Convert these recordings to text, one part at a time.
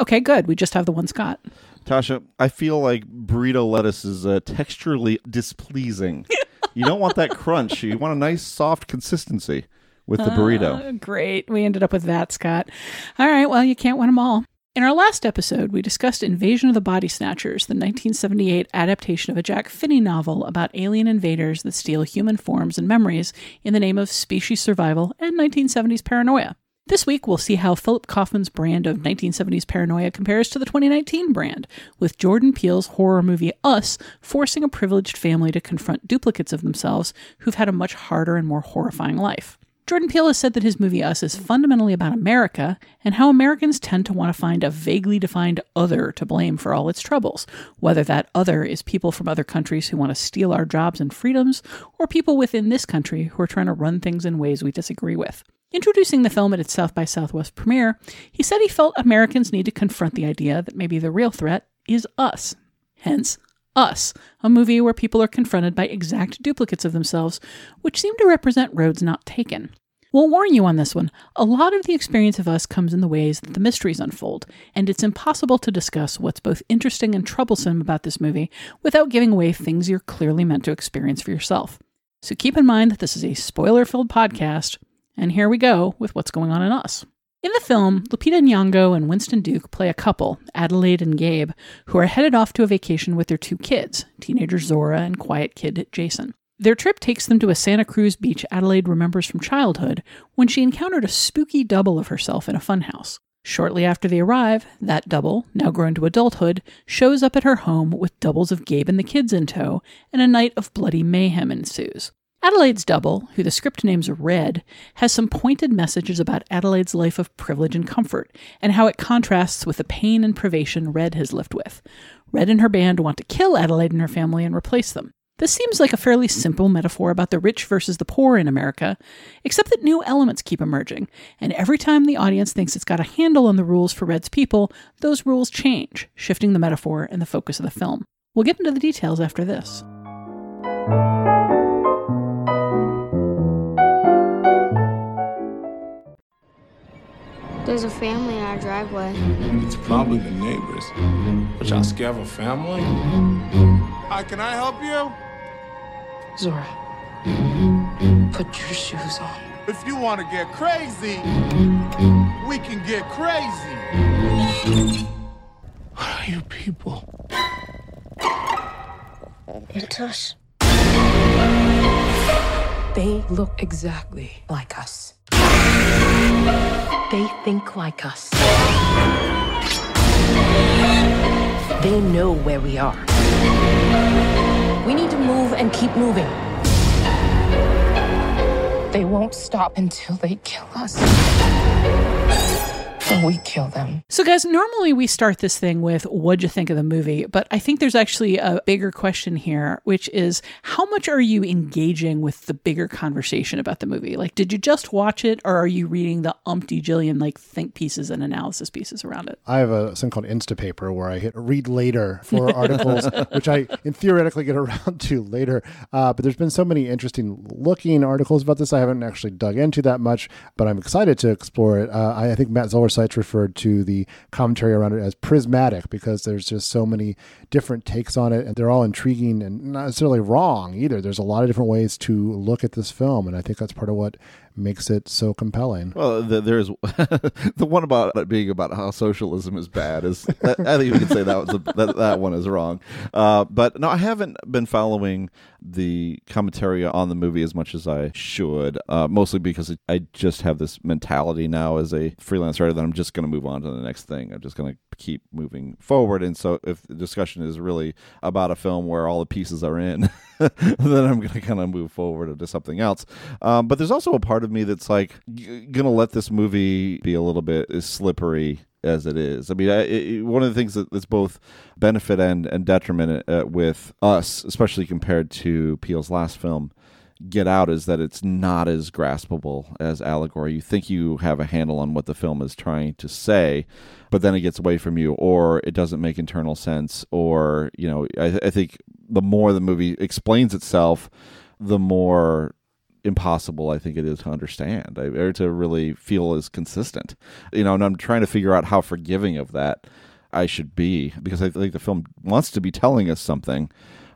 okay, good. We just have the one Scott. Tasha, I feel like burrito lettuce is uh, texturally displeasing. you don't want that crunch. You want a nice, soft consistency with the burrito. Uh, great. We ended up with that, Scott. All right, well, you can't win them all. In our last episode, we discussed Invasion of the Body Snatchers, the 1978 adaptation of a Jack Finney novel about alien invaders that steal human forms and memories in the name of species survival and 1970s paranoia. This week, we'll see how Philip Kaufman's brand of 1970s paranoia compares to the 2019 brand, with Jordan Peele's horror movie Us forcing a privileged family to confront duplicates of themselves who've had a much harder and more horrifying life. Jordan Peele has said that his movie Us is fundamentally about America and how Americans tend to want to find a vaguely defined other to blame for all its troubles, whether that other is people from other countries who want to steal our jobs and freedoms, or people within this country who are trying to run things in ways we disagree with. Introducing the film at its South by Southwest premiere, he said he felt Americans need to confront the idea that maybe the real threat is us. Hence, us, a movie where people are confronted by exact duplicates of themselves, which seem to represent roads not taken. We'll warn you on this one. A lot of the experience of us comes in the ways that the mysteries unfold, and it's impossible to discuss what's both interesting and troublesome about this movie without giving away things you're clearly meant to experience for yourself. So keep in mind that this is a spoiler filled podcast, and here we go with what's going on in us. In the film, Lupita Nyong'o and Winston Duke play a couple, Adelaide and Gabe, who are headed off to a vacation with their two kids, teenager Zora and quiet kid Jason. Their trip takes them to a Santa Cruz beach Adelaide remembers from childhood when she encountered a spooky double of herself in a funhouse. Shortly after they arrive, that double, now grown to adulthood, shows up at her home with doubles of Gabe and the kids in tow, and a night of bloody mayhem ensues. Adelaide's double, who the script names Red, has some pointed messages about Adelaide's life of privilege and comfort, and how it contrasts with the pain and privation Red has lived with. Red and her band want to kill Adelaide and her family and replace them. This seems like a fairly simple metaphor about the rich versus the poor in America, except that new elements keep emerging, and every time the audience thinks it's got a handle on the rules for Red's people, those rules change, shifting the metaphor and the focus of the film. We'll get into the details after this. There's a family in our driveway. It's probably the neighbors. But y'all scared of a family? Hi, can I help you? Zora, put your shoes on. If you want to get crazy, we can get crazy. What are you people? It's us. They look exactly like us. They think like us. They know where we are. We need to move and keep moving. They won't stop until they kill us. Or we kill them. So, guys, normally we start this thing with what'd you think of the movie? But I think there's actually a bigger question here, which is how much are you engaging with the bigger conversation about the movie? Like, did you just watch it or are you reading the umpty jillion like think pieces and analysis pieces around it? I have a thing called Instapaper where I hit read later for articles, which I in theoretically get around to later. Uh, but there's been so many interesting looking articles about this. I haven't actually dug into that much, but I'm excited to explore it. Uh, I, I think Matt Zoller Seitz referred to the commentary around it as prismatic because there's just so many different takes on it, and they're all intriguing and not necessarily wrong either. There's a lot of different ways to look at this film, and I think that's part of what makes it so compelling. Well, the, there's the one about it being about how socialism is bad is I think we can say that was a, that that one is wrong. Uh, but no, I haven't been following the commentary on the movie as much as I should, uh, mostly because I just have this mentality now as a freelance writer that I'm just going to move on to the next thing. I'm just going to keep moving forward. And so if the discussion is really about a film where all the pieces are in, then I'm going to kind of move forward into something else. Um, but there's also a part of me that's like going to let this movie be a little bit as slippery as it is. I mean, I, it, one of the things that, that's both benefit and and detriment uh, with us, especially compared to Peele's last film. Get Out is that it's not as graspable as Allegory. You think you have a handle on what the film is trying to say, but then it gets away from you, or it doesn't make internal sense, or you know, I, I think the more the movie explains itself, the more impossible I think it is to understand or to really feel as consistent. You know, and I'm trying to figure out how forgiving of that I should be because I think the film wants to be telling us something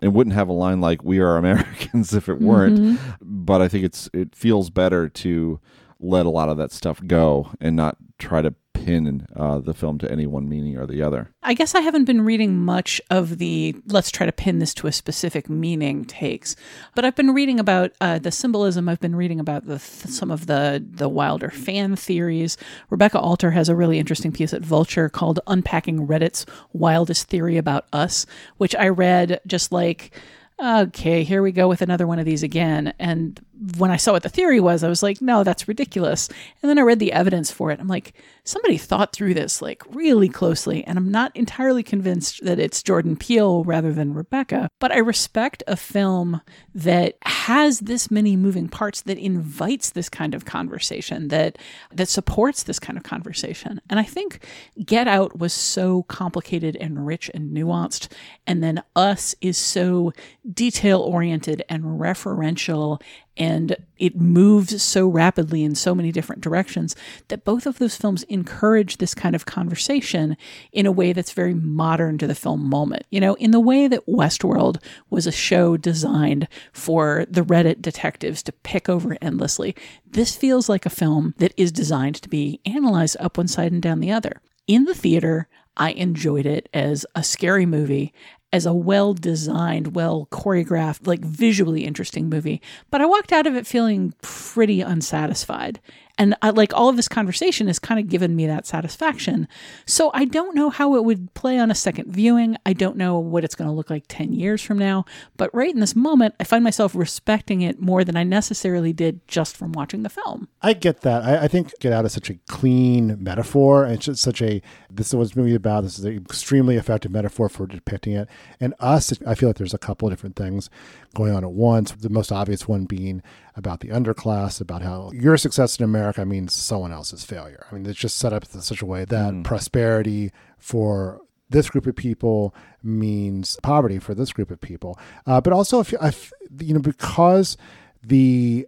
and wouldn't have a line like "We are Americans" if it weren't. Mm-hmm. But I think it's it feels better to let a lot of that stuff go and not try to pin uh, the film to any one meaning or the other. I guess I haven't been reading much of the let's try to pin this to a specific meaning takes, but I've been reading about uh, the symbolism. I've been reading about the some of the the Wilder fan theories. Rebecca Alter has a really interesting piece at Vulture called "Unpacking Reddit's Wildest Theory About Us," which I read just like okay, here we go with another one of these again. And when I saw what the theory was, I was like, no, that's ridiculous. And then I read the evidence for it. I'm like, somebody thought through this like really closely. And I'm not entirely convinced that it's Jordan Peele rather than Rebecca, but I respect a film that has this many moving parts that invites this kind of conversation, that that supports this kind of conversation. And I think Get Out was so complicated and rich and nuanced. And then Us is so detail oriented and referential and it moves so rapidly in so many different directions that both of those films encourage this kind of conversation in a way that's very modern to the film moment. You know, in the way that Westworld was a show designed for the Reddit detectives to pick over endlessly, this feels like a film that is designed to be analyzed up one side and down the other. In the theater, I enjoyed it as a scary movie as a well designed, well choreographed, like visually interesting movie. But I walked out of it feeling pretty unsatisfied. And I, like all of this conversation has kind of given me that satisfaction. So I don't know how it would play on a second viewing. I don't know what it's going to look like 10 years from now. But right in this moment, I find myself respecting it more than I necessarily did just from watching the film. I get that. I, I think Get Out is such a clean metaphor. And it's such a, this is what this movie about. This is an extremely effective metaphor for depicting it. And Us, I feel like there's a couple of different things going on at once. The most obvious one being about the underclass, about how your success in America means someone else's failure. I mean, it's just set up in such a way that Mm. prosperity for this group of people means poverty for this group of people. Uh, but also, if if, you know, because the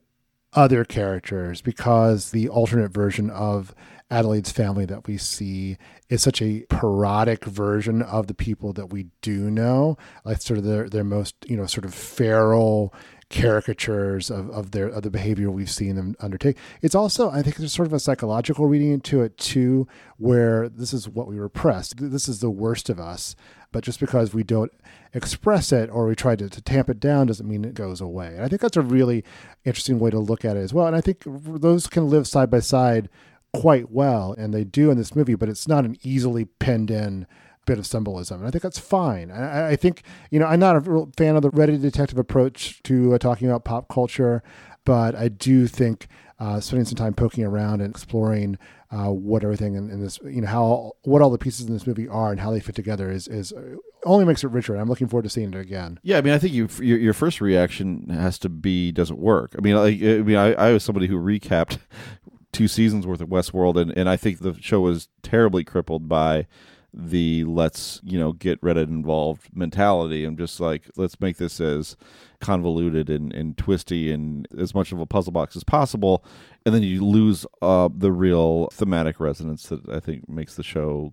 other characters, because the alternate version of Adelaide's family that we see is such a parodic version of the people that we do know, like sort of their their most you know sort of feral caricatures of, of their of the behavior we've seen them undertake. It's also I think there's sort of a psychological reading into it too, where this is what we repress. This is the worst of us. But just because we don't express it or we try to, to tamp it down doesn't mean it goes away. And I think that's a really interesting way to look at it as well. And I think those can live side by side quite well, and they do in this movie, but it's not an easily penned in bit of symbolism. And I think that's fine. I, I think, you know, I'm not a real fan of the Reddit detective approach to uh, talking about pop culture, but I do think uh, spending some time poking around and exploring uh, what everything in, in, this, you know, how, what all the pieces in this movie are and how they fit together is, is uh, only makes it richer. I'm looking forward to seeing it again. Yeah, I mean, I think you, your, your first reaction has to be, does it work? I mean, like, I mean, I, I was somebody who recapped two seasons worth of Westworld, and, and I think the show was terribly crippled by the let's you know get Reddit involved mentality. I'm just like let's make this as convoluted and, and twisty and as much of a puzzle box as possible, and then you lose uh, the real thematic resonance that I think makes the show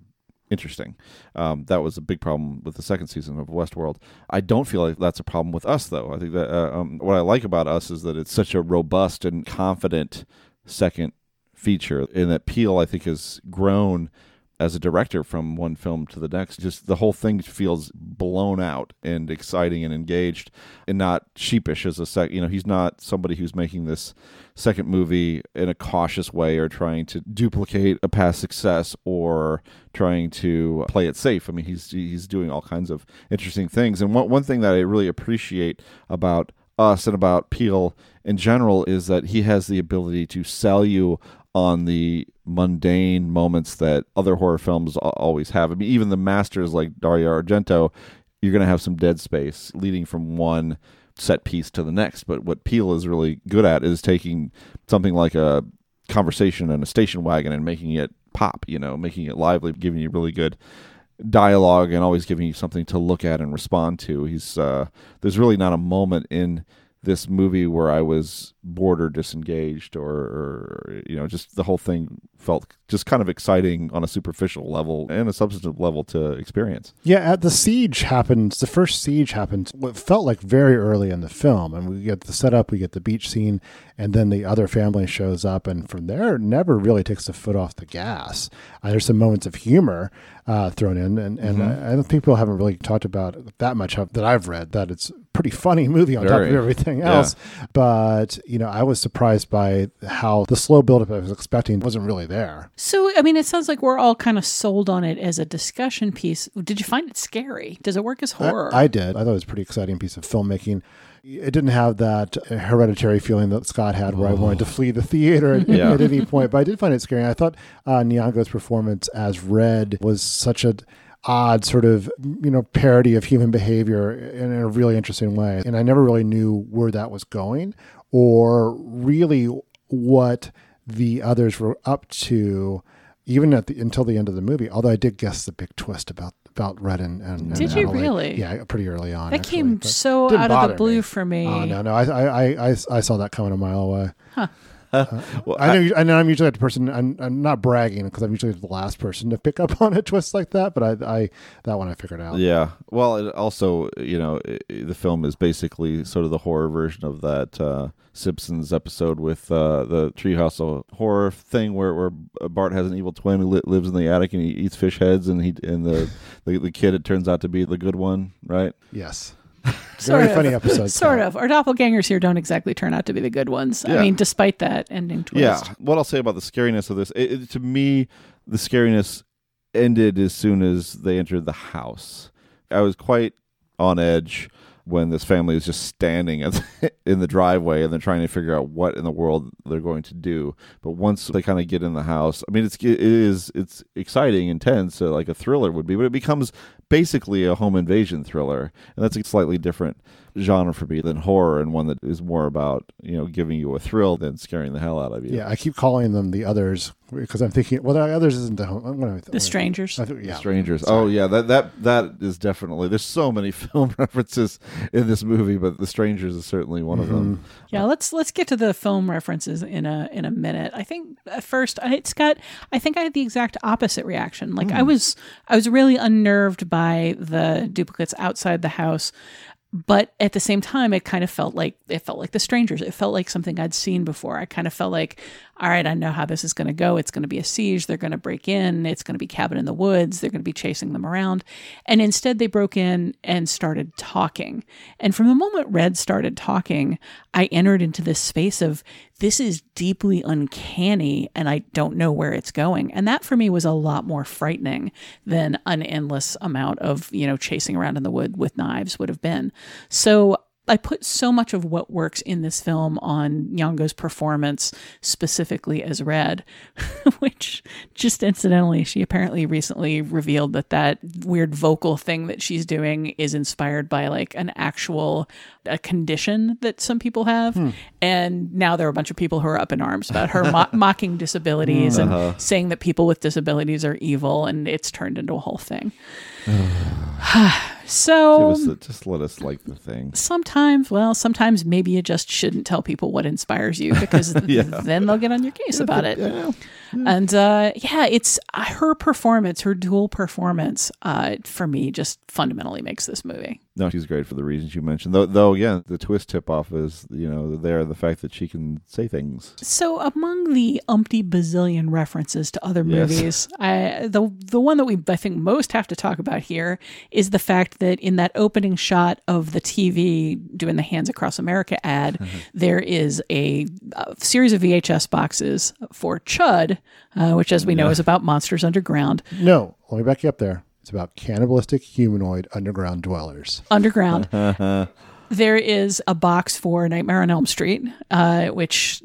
interesting. Um, that was a big problem with the second season of Westworld. I don't feel like that's a problem with us, though. I think that uh, um, what I like about us is that it's such a robust and confident second feature, and that Peele, I think, has grown as a director from one film to the next. Just the whole thing feels blown out and exciting and engaged, and not sheepish as a sec. You know, he's not somebody who's making this second movie in a cautious way or trying to duplicate a past success or trying to play it safe. I mean, he's he's doing all kinds of interesting things. And one one thing that I really appreciate about us and about Peele in general is that he has the ability to sell you on the mundane moments that other horror films always have. I mean, even the masters like Dario Argento, you're going to have some dead space leading from one set piece to the next. But what Peele is really good at is taking something like a conversation in a station wagon and making it pop, you know, making it lively, giving you really good dialogue and always giving you something to look at and respond to. He's uh there's really not a moment in this movie where I was bored or disengaged or, or you know just the whole thing felt just kind of exciting on a superficial level and a substantive level to experience. Yeah, at the siege happens. The first siege happens. What felt like very early in the film, and we get the setup, we get the beach scene, and then the other family shows up, and from there, never really takes the foot off the gas. Uh, there's some moments of humor uh, thrown in, and and Mhm. I, I think people haven't really talked about that much of- that I've read. That it's a pretty funny movie on top of everything Yeah. else. But you know, I was surprised by how the slow buildup I was expecting wasn't really there. So, I mean, it sounds like we're all kind of sold on it as a discussion piece. Did you find it scary? Does it work as horror? I, I did. I thought it was a pretty exciting piece of filmmaking. It didn't have that hereditary feeling that Scott had, where I wanted to flee the theater at, Yeah. at any point. But I did find it scary. I thought uh, Nyong'o's performance as Red was such a odd sort of you know parody of human behavior in a really interesting way and i never really knew where that was going or really what the others were up to even at the until the end of the movie although i did guess the big twist about about red and, and and Did you Adelaide. really? yeah pretty early on that actually, came so out of the blue me. for me. Oh no, no, I, I, I, I, I saw that coming a mile away. Huh. Well, I know, you- I know, I'm usually the person. I'm, I'm not bragging because I'm usually the last person to pick up on a twist like that. But I, I that one I figured out. Yeah. Well, it also, you know, i i- the film is basically sort of the horror version of that uh, Simpsons episode with uh, the Treehouse Horror thing, where, where Bart has an evil twin who li- lives in the attic and he eats fish heads, and he and the, the the kid it turns out to be the good one, right? Yes. Very of. funny episode. Sort of. Our doppelgangers here don't exactly turn out to be the good ones. I mean, despite that ending twist. Yeah. What I'll say about the scariness of this, it, it- to me, the scariness ended as soon as they entered the house. I was quite on edge when this family is just standing the- in the driveway and they're trying to figure out what in the world they're going to do. But once they kind of get in the house, I mean, it's it is it's exciting, intense, uh, like a thriller would be, but it becomes basically a home invasion thriller, and that's a slightly different genre for me than horror, and one that is more about you know giving you a thrill than scaring the hell out of you. Yeah, I keep calling them the others because I'm thinking, well, the others isn't the home. What am I- The strangers. I think- yeah, strangers. Oh yeah, that that that is definitely. There's so many film references in this movie, but the strangers is certainly one of them. Mm-hmm. Yeah, let's let's get to the film references in a in a minute. I think at first, I, Scott, I think I had the exact opposite reaction. Like I hmm. was I was really unnerved by the duplicates outside the house, but at the same time, it kind of felt like it felt like the strangers. It felt like something I'd seen before. I kind of felt like, all right, I know how this is going to go. It's going to be a siege. They're going to break in. It's going to be cabin in the woods. They're going to be chasing them around. And instead, they broke in and started talking. And from the moment Red started talking, I entered into this space of this is deeply uncanny and I don't know where it's going. And that for me was a lot more frightening than an endless amount of, you know, chasing around in the wood with knives would have been. So I put so much of what works in this film on Nyong'o's performance, specifically as Red, which just incidentally, she apparently recently revealed that that weird vocal thing that she's doing is inspired by like an actual a condition that some people have. Hmm. And now there are a bunch of people who are up in arms about her mo- mocking disabilities and uh-huh. saying that people with disabilities are evil, and it's turned into a whole thing. so Give us the, just let us like the thing. sometimes well sometimes maybe you just shouldn't tell people what inspires you because th- then they'll get on your case about it and uh, yeah it's uh, her performance her dual performance uh, for me just fundamentally makes this movie No, she's great for the reasons you mentioned. Though, though, again, the twist tip off is you know there the fact that she can say things. so among the umpty bazillion references to other Yes. movies I, the the one that we i think most have to talk about here is the fact that in that opening shot of the tv doing the hands across america ad there is a, uh series of vhs boxes for chud uh, which as we know is about monsters underground No, let me back you up there. It's about cannibalistic humanoid underground dwellers. underground there is a box for nightmare on elm street uh, which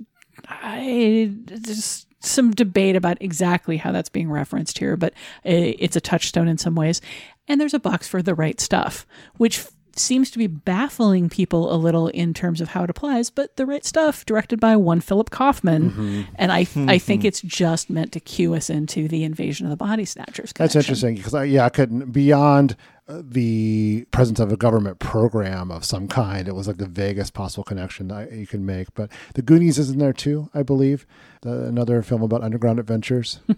i just some debate about exactly how that's being referenced here, but it's a touchstone in some ways. And there's a box for the right stuff, which seems to be baffling people a little in terms of how it applies. But the right stuff, directed by one Philip Kaufman, Mm-hmm. and I I think it's just meant to cue us into the invasion of the body snatchers. That's interesting because I, yeah, I couldn't beyond uh, the presence of a government program of some kind. It was like the vaguest possible connection that you can make. But the Goonies is in there too, I believe. The, another film about underground adventures.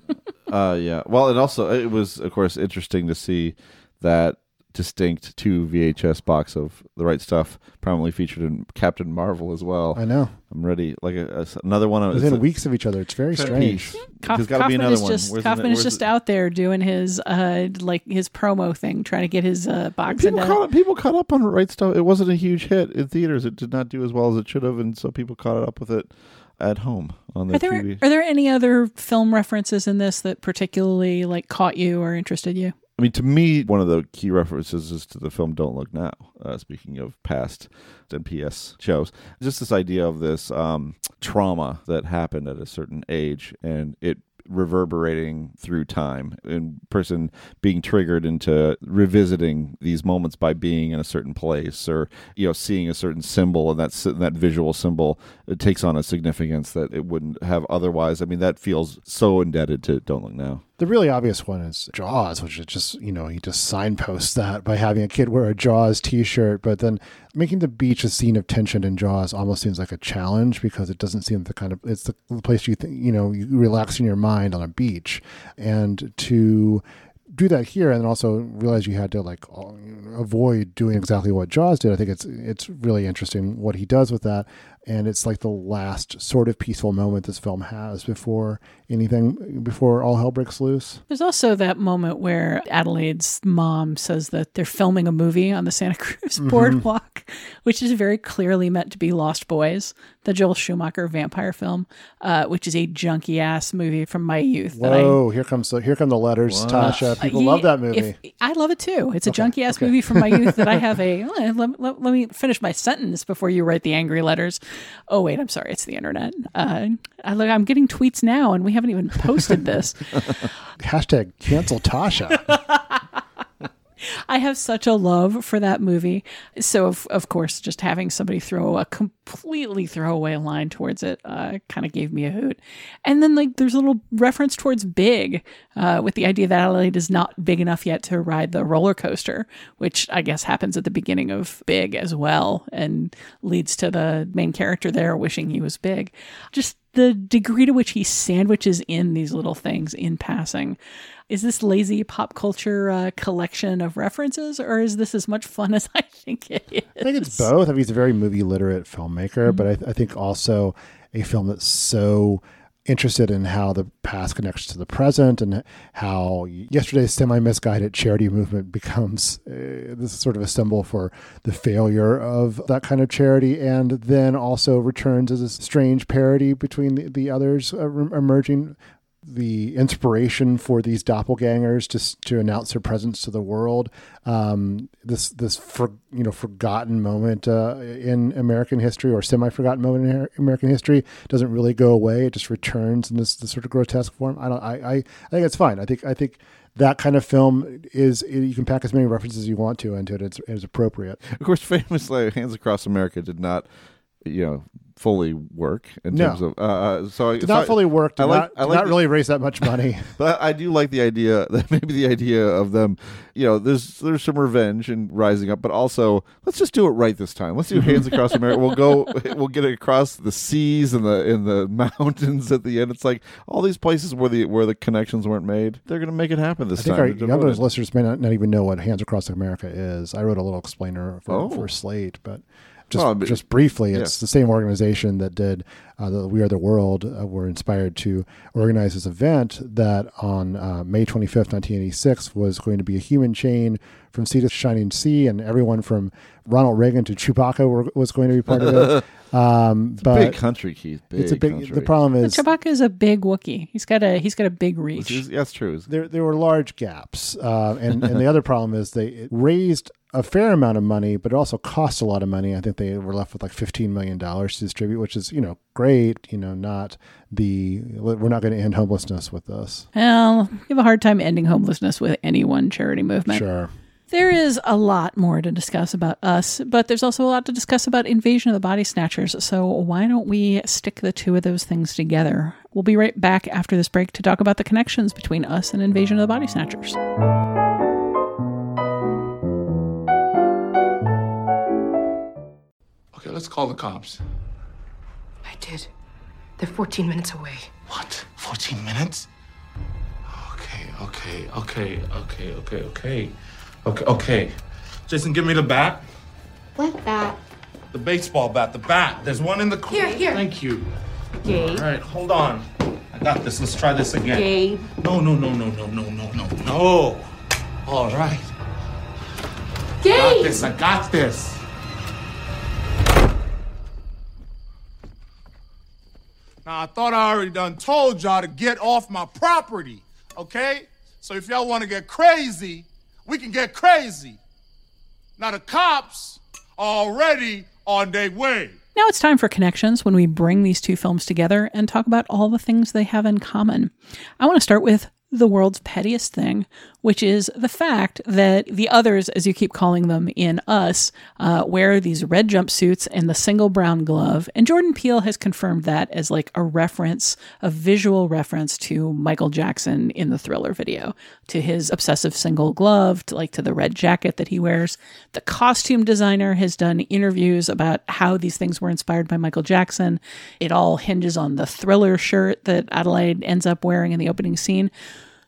Uh, yeah. Well, and also it was of course interesting to see that distinct two VHS box of the right stuff, prominently featured in Captain Marvel as well. I know. I'm ready. Like a, a- another one. of- Within it's a- weeks of each other, it's very strange. piece. Kauf- There's got to be another is one. just Where's the- Kaufman is just the- out there doing his uh like his promo thing, trying to get his uh box People into caught, people caught up on right stuff. It wasn't a huge hit in theaters. It did not do as well as it should have, and so people caught up with it at home on the Are there TV. are there any other film references in this that particularly like caught you or interested you? I mean, to me, one of the key references is to the film "Don't Look Now." Uh, speaking of past NPS shows, just this idea of this um, trauma that happened at a certain age and it reverberating through time, and person being triggered into revisiting these moments by being in a certain place or you know seeing a certain symbol, and that that visual symbol it takes on a significance that it wouldn't have otherwise. I mean, that feels so indebted to "Don't Look Now." The really obvious one is Jaws, which is just, you know, he just signposts that by having a kid wear a Jaws t shirt. But then making the beach a scene of tension in Jaws almost seems like a challenge because it doesn't seem the kind of, it's the place you think, you know, you relax in your mind on a beach. And to, do that here and then also realize you had to like avoid doing exactly what Jaws did. I think it's it's really interesting what he does with that, and it's like the last sort of peaceful moment this film has before anything before all hell breaks loose. There's also that moment where Adelaide's mom says that they're filming a movie on the Santa Cruz Mhm. boardwalk, which is very clearly meant to be Lost Boys, the Joel Schumacher vampire film, uh, which is a junky ass movie from my youth. that I Whoa! Here comes the here come the letters, What? Tasha. People Yeah, love that movie. if- I love it too. It's a Okay, junky ass okay. movie from my youth that I have a. Let, let- let- let me finish my sentence before you write the angry letters. Oh wait, I'm sorry. It's the internet. Uh, I, look, I'm getting tweets now, and we haven't even posted this. Hashtag cancel Tasha. I have such a love for that movie. So, of, of course, just having somebody throw a completely throwaway line towards it uh, kind of gave me a hoot. And then, like, there's a little reference towards Big uh, with the idea that Adelaide is not big enough yet to ride the roller coaster, which I guess happens at the beginning of Big as well and leads to the main character there wishing he was big. Just the degree to which he sandwiches in these little things in passing. Is this lazy pop culture uh, collection of references, or is this as much fun as I think it is? I think it's both. I mean, he's a very movie literate filmmaker, but I, I think also a film that's so interested in how the past connects to the present and how yesterday's semi misguided charity movement becomes uh, this is sort of a symbol for the failure of that kind of charity and then also returns as a strange parody between the, the others uh, re- emerging the inspiration for these doppelgangers to to announce their presence to the world. Um, this this for, you know forgotten moment uh, in American history or semi forgotten moment in American history doesn't really go away. It just returns in this, this sort of grotesque form. I don't. I, I I think it's fine. I think I think. That kind of film is you can pack as many references as you want to into it. It's, it's appropriate. Of course, famously, Hands Across America did not, you know, fully work in No. terms of. Uh, uh, so I- Did so not fully work. I like. not, I like not the- really raise that much money. But I do like the idea that maybe the idea of them, you know, there's there's some revenge and rising up, but also let's just do it right this time. Let's do Hands Across America. We'll go. We'll get it across the seas and the in the mountains at the end. It's like all these places where the where the connections weren't made. They're going to make it happen this I think time. our younger listeners may not, not even know what Hands Across America is. I wrote a little explainer for, Oh. for Slate, but just Well, but- just briefly, yeah. it's the same organization that did uh, the We Are the World. Uh, were inspired to organize this event that on uh, May twenty fifth, nineteen eighty six, was going to be a human chain from sea to shining sea, and everyone from Ronald Reagan to Chewbacca were, was going to be part of it. Um, but big country, Keith. Big it's a big. country. The problem is Chewbacca is a big Wookie. He's got a he's got a big reach. Which is- that's true. there there were large gaps, uh, and and the other problem is they raised a fair amount of money, but it also cost a lot of money. I think they were left with like fifteen million dollars to distribute, which is you know great. You know, not the we're not going to end homelessness with this. Well, you have a hard time ending homelessness with any one charity movement. Sure. There is a lot more to discuss about us, but there's also a lot to discuss about Invasion of the Body Snatchers. So why don't we stick the two of those things together? We'll be right back after this break to talk about the connections between us and Invasion of the Body Snatchers. Okay, let's call the cops. I did. They're 14 minutes away. What? 14 minutes? Okay, okay, okay, okay, okay, okay. Okay, okay. Jason, give me the bat. What bat? The baseball bat, the bat. There's one in the corner. Here, here. Thank you. Gabe. All right, hold on. I got this. Let's try this again. Gabe. No, no, no, no, no, no, no, no, no. All right. I got this. I got this. Now, I thought I already done told y'all to get off my property, okay? So if y'all want to get crazy, we can get crazy. Now, the cops are already on their way. Now it's time for connections when we bring these two films together and talk about all the things they have in common. I want to start with the world's pettiest thing, which is the fact that the others, as you keep calling them in Us, uh, wear these red jumpsuits and the single brown glove. And Jordan Peele has confirmed that as like a reference, a visual reference to Michael Jackson in the thriller video, to his obsessive single glove, to like to the red jacket that he wears. The costume designer has done interviews about how these things were inspired by Michael Jackson. It all hinges on the thriller shirt that Adelaide ends up wearing in the opening scene.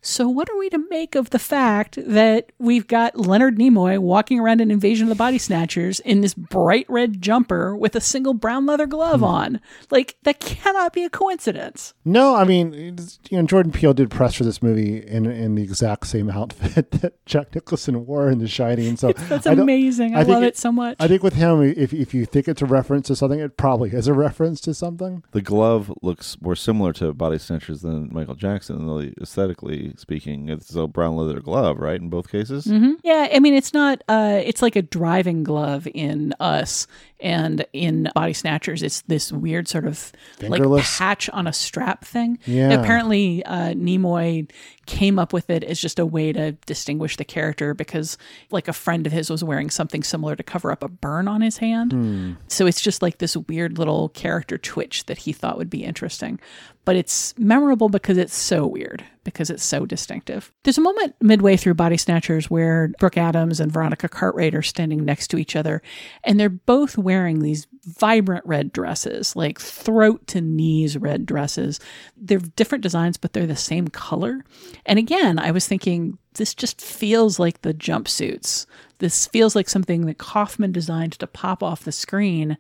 So, what are we to make of the fact that we've got Leonard Nimoy walking around an invasion of the body snatchers in this bright red jumper with a single brown leather glove hmm. on? Like, that cannot be a coincidence. No, I mean, you know, Jordan Peele did press for this movie in in the exact same outfit that Jack Nicholson wore in The Shining. So That's I don't- amazing. I, think love it, so much. I think with him, if if you think it's a reference to something, it probably is a reference to something. The glove looks more similar to Body Snatchers than Michael Jackson, though aesthetically speaking. It's a brown leather glove, right? In both cases. Mhm. Yeah, I mean, it's not. Uh, it's like a driving glove in Us, and in Body Snatchers, it's this weird sort of like Fingerless? patch on a strap thing. Yeah. Apparently, uh, Nimoy came up with it as just a way to distinguish the character because, like, a friend of his was wearing something similar to cover up a burn on his hand. Hmm. So it's just like this weird little character twitch that he thought would be interesting. But it's memorable because it's so weird, because it's so distinctive. There's a moment midway through Body Snatchers where Brooke Adams and Veronica Cartwright are standing next to each other, and they're both wearing these vibrant red dresses, like throat to knees red dresses. They're different designs, but they're the same color. And again, I was thinking, this just feels like the jumpsuits. This feels like something that Kaufman designed to pop off the screen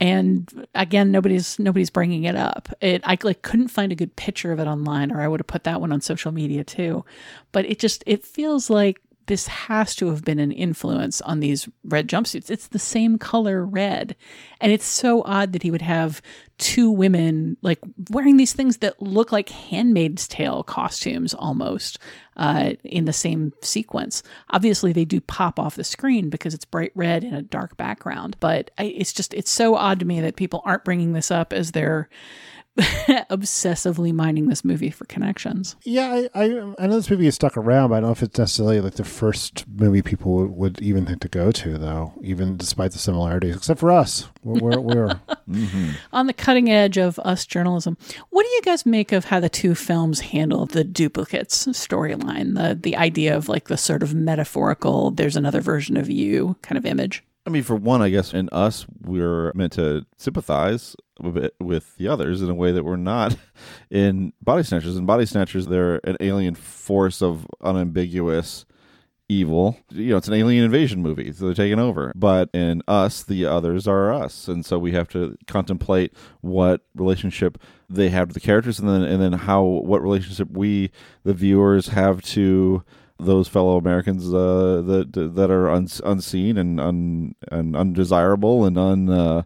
and again nobody's nobody's bringing it up it i like couldn't find a good picture of it online or i would have put that one on social media too but it just it feels like this has to have been an influence on these red jumpsuits. It's the same color red. And it's so odd that he would have two women like wearing these things that look like handmaid's tale costumes almost uh, in the same sequence. Obviously they do pop off the screen because it's bright red in a dark background but I, it's just it's so odd to me that people aren't bringing this up as they're obsessively mining this movie for connections Yeah, I, I I know this movie is stuck around, but I don't know if it's necessarily like the first movie people would, would even think to go to, though. Even despite the similarities, except for us, we're we're, we're mm-hmm. on the cutting edge of us journalism. What do you guys make of how the two films handle the duplicates storyline? The the idea of like the sort of metaphorical there's another version of you kind of image. I mean, for one, I guess in us, we're meant to sympathize a bit with the others in a way that we're not in Body Snatchers. In Body Snatchers, they're an alien force of unambiguous evil. You know, it's an alien invasion movie, so they're taking over. But in us, the others are us, and so we have to contemplate what relationship they have to the characters, and then and then how what relationship we, the viewers, have to those fellow Americans uh, that that are un, unseen and un, and undesirable and un uh,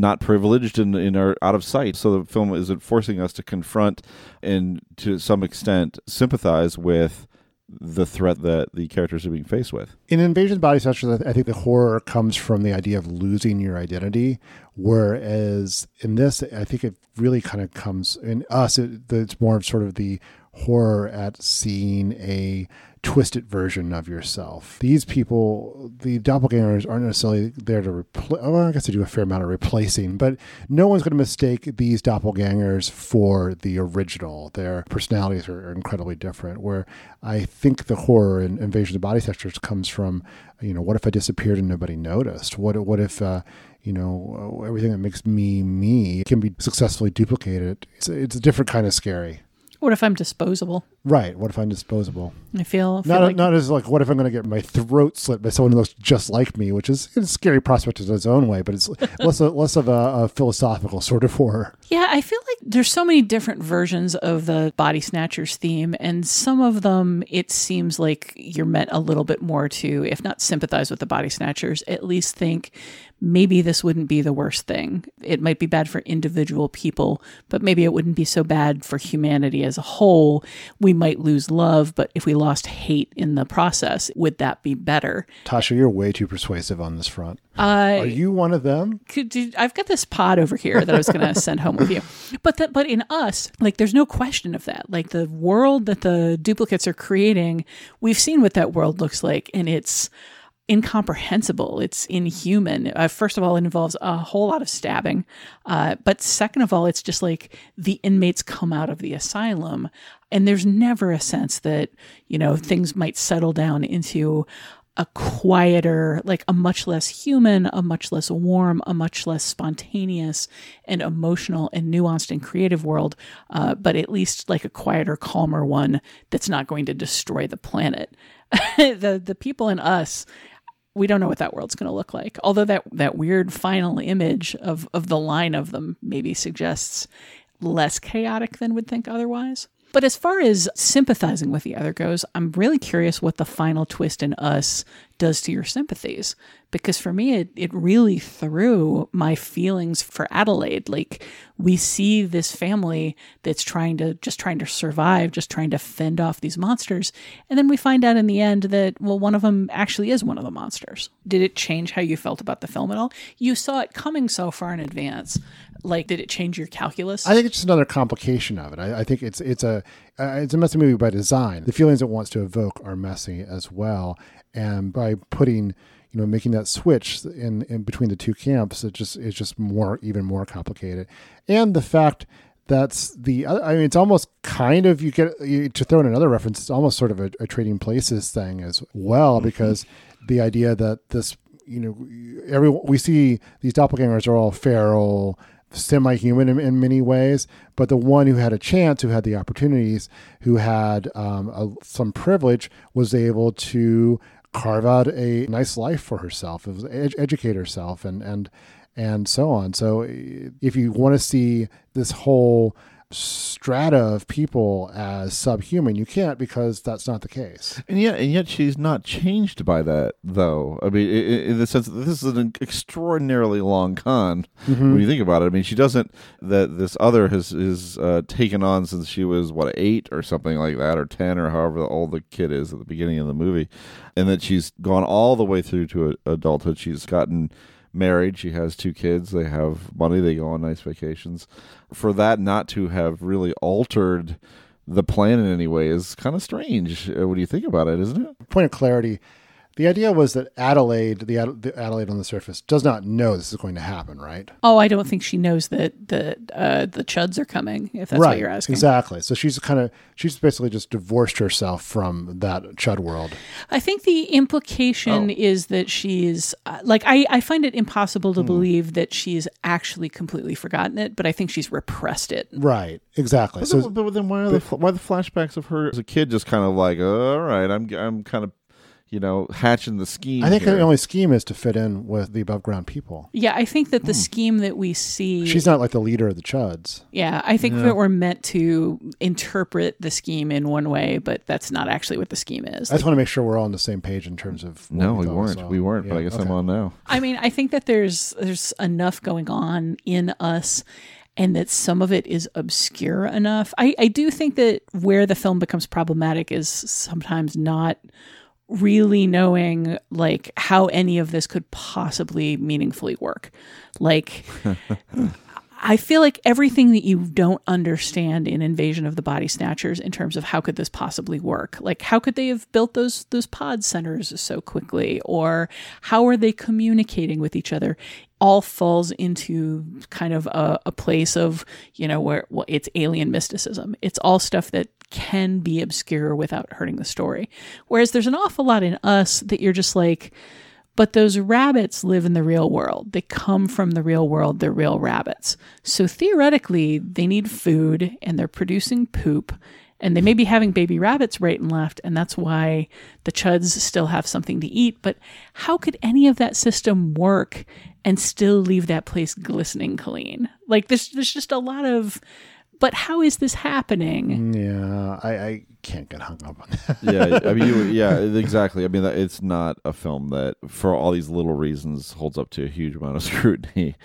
not privileged and, and are out of sight. So the film isn't forcing us to confront and to some extent sympathize with the threat that the characters are being faced with. In Invasion of Body Snatchers, I think the horror comes from the idea of losing your identity, whereas in this, I think it really kind of comes in us. It, it's more of sort of the horror at seeing a twisted version of yourself. These people, the doppelgangers, aren't necessarily there to replace. Well, I guess they do a fair amount of replacing, but no one's going to mistake these doppelgangers for the original. Their personalities are incredibly different. Where I think the horror in Invasion of Body Snatchers comes from, you know, what if I disappeared and nobody noticed? What what if uh, you know everything that makes me me can be successfully duplicated? It's it's a different kind of scary. What if I'm disposable? Right. What if I'm disposable? I feel, feel not like not as like what if I'm going to get my throat slit by someone who looks just like me, which is a scary prospect in its own way, but it's less of, less of a, a philosophical sort of horror. Yeah, I feel like there's so many different versions of the body snatchers theme, and some of them it seems like you're meant a little bit more to, if not sympathize with the body snatchers, at least think maybe this wouldn't be the worst thing. It might be bad for individual people, but maybe it wouldn't be so bad for humanity as a whole. We might lose love, but if we lost hate in the process, would that be better? Tasha, you're way too persuasive on this front. Uh, Are you one of them? could I've got this pod over here that I was going to send home with you. But that but in us, like there's no question of that. Like the world that the duplicates are creating, we've seen what that world looks like and it's incomprehensible. It's inhuman. Uh, first of all, it involves a whole lot of stabbing. Uh, but second of all, it's just like the inmates come out of the asylum and there's never a sense that, you know, things might settle down into a quieter, like a much less human, a much less warm, a much less spontaneous and emotional and nuanced and creative world, uh, but at least like a quieter, calmer one that's not going to destroy the planet. the the people in us, we don't know what that world's going to look like. Although that that weird final image of of the line of them maybe suggests less chaotic than would think otherwise. But as far as sympathizing with the other goes, I'm really curious what the final twist in us does to your sympathies. Because for me, it, it really threw my feelings for Adelaide. Like, we see this family that's trying to just trying to survive, just trying to fend off these monsters. And then we find out in the end that, well, one of them actually is one of the monsters. Did it change how you felt about the film at all? You saw it coming so far in advance. Like, did it change your calculus? I think it's just another complication of it. I, I think it's it's a uh, it's a messy movie by design. The feelings it wants to evoke are messy as well, and by putting you know making that switch in, in between the two camps, it just it's just more even more complicated, and the fact that's the I mean it's almost kind of you get you, to throw in another reference. It's almost sort of a, a trading places thing as well mm-hmm. because the idea that this you know every we see these doppelgangers are all feral semi-human in, in, many ways but the one who had a chance who had the opportunities who had um, a, some privilege was able to carve out a nice life for herself ed- educate herself and and and so on. So if you want to see this whole strata of people as subhuman. You can't because that's not the case. And yet, and yet, she's not changed by that, though. I mean, in the sense that this is an extraordinarily long con mm-hmm. when you think about it. I mean, she doesn't that this other has is uh, taken on since she was what eight or something like that, or ten, or however old the kid is at the beginning of the movie, and that she's gone all the way through to adulthood. She's gotten married. She has two kids. They have money. They go on nice vacations. For that not to have really altered the plan in any way is kind of strange uh, when you think about it, isn't it? Point of clarity the idea was that Adelaide, the, Ad- the, Adelaide on the surface, does not know this is going to happen, right? Oh, I don't think she knows that the uh, the Chuds are coming. If that's right, what you're asking, exactly. So she's kind of she's basically just divorced herself from that Chud world. I think the implication oh. is that she's uh, like I I find it impossible to hmm. believe that she's actually completely forgotten it, but I think she's repressed it. Right. Exactly. But so, then, but then why are the why the flashbacks of her as a kid just kind of like, all right, I'm I'm kind of you know, hatching the scheme. I think here. the only scheme is to fit in with the above ground people. Yeah, I think that the hmm. scheme that we see. She's not like the leader of the Chuds. Yeah, I think yeah. that we're meant to interpret the scheme in one way, but that's not actually what the scheme is. I just want to make sure we're all on the same page in terms of. No, we, we weren't. We weren't, yeah, but I guess okay. I'm on now. I mean, I think that there's there's enough going on in us and that some of it is obscure enough. I, I do think that where the film becomes problematic is sometimes not really knowing like how any of this could possibly meaningfully work. Like I feel like everything that you don't understand in Invasion of the Body Snatchers in terms of how could this possibly work? Like how could they have built those those pod centers so quickly or how are they communicating with each other? All falls into kind of a, a place of, you know, where well, it's alien mysticism. It's all stuff that can be obscure without hurting the story. Whereas there's an awful lot in us that you're just like, but those rabbits live in the real world. They come from the real world. They're real rabbits. So theoretically, they need food and they're producing poop and they may be having baby rabbits right and left. And that's why the chuds still have something to eat. But how could any of that system work and still leave that place glistening clean? Like there's, there's just a lot of, but how is this happening? Yeah, I, I can't get hung up on that. yeah, I mean, you, yeah, exactly. I mean, it's not a film that, for all these little reasons, holds up to a huge amount of scrutiny,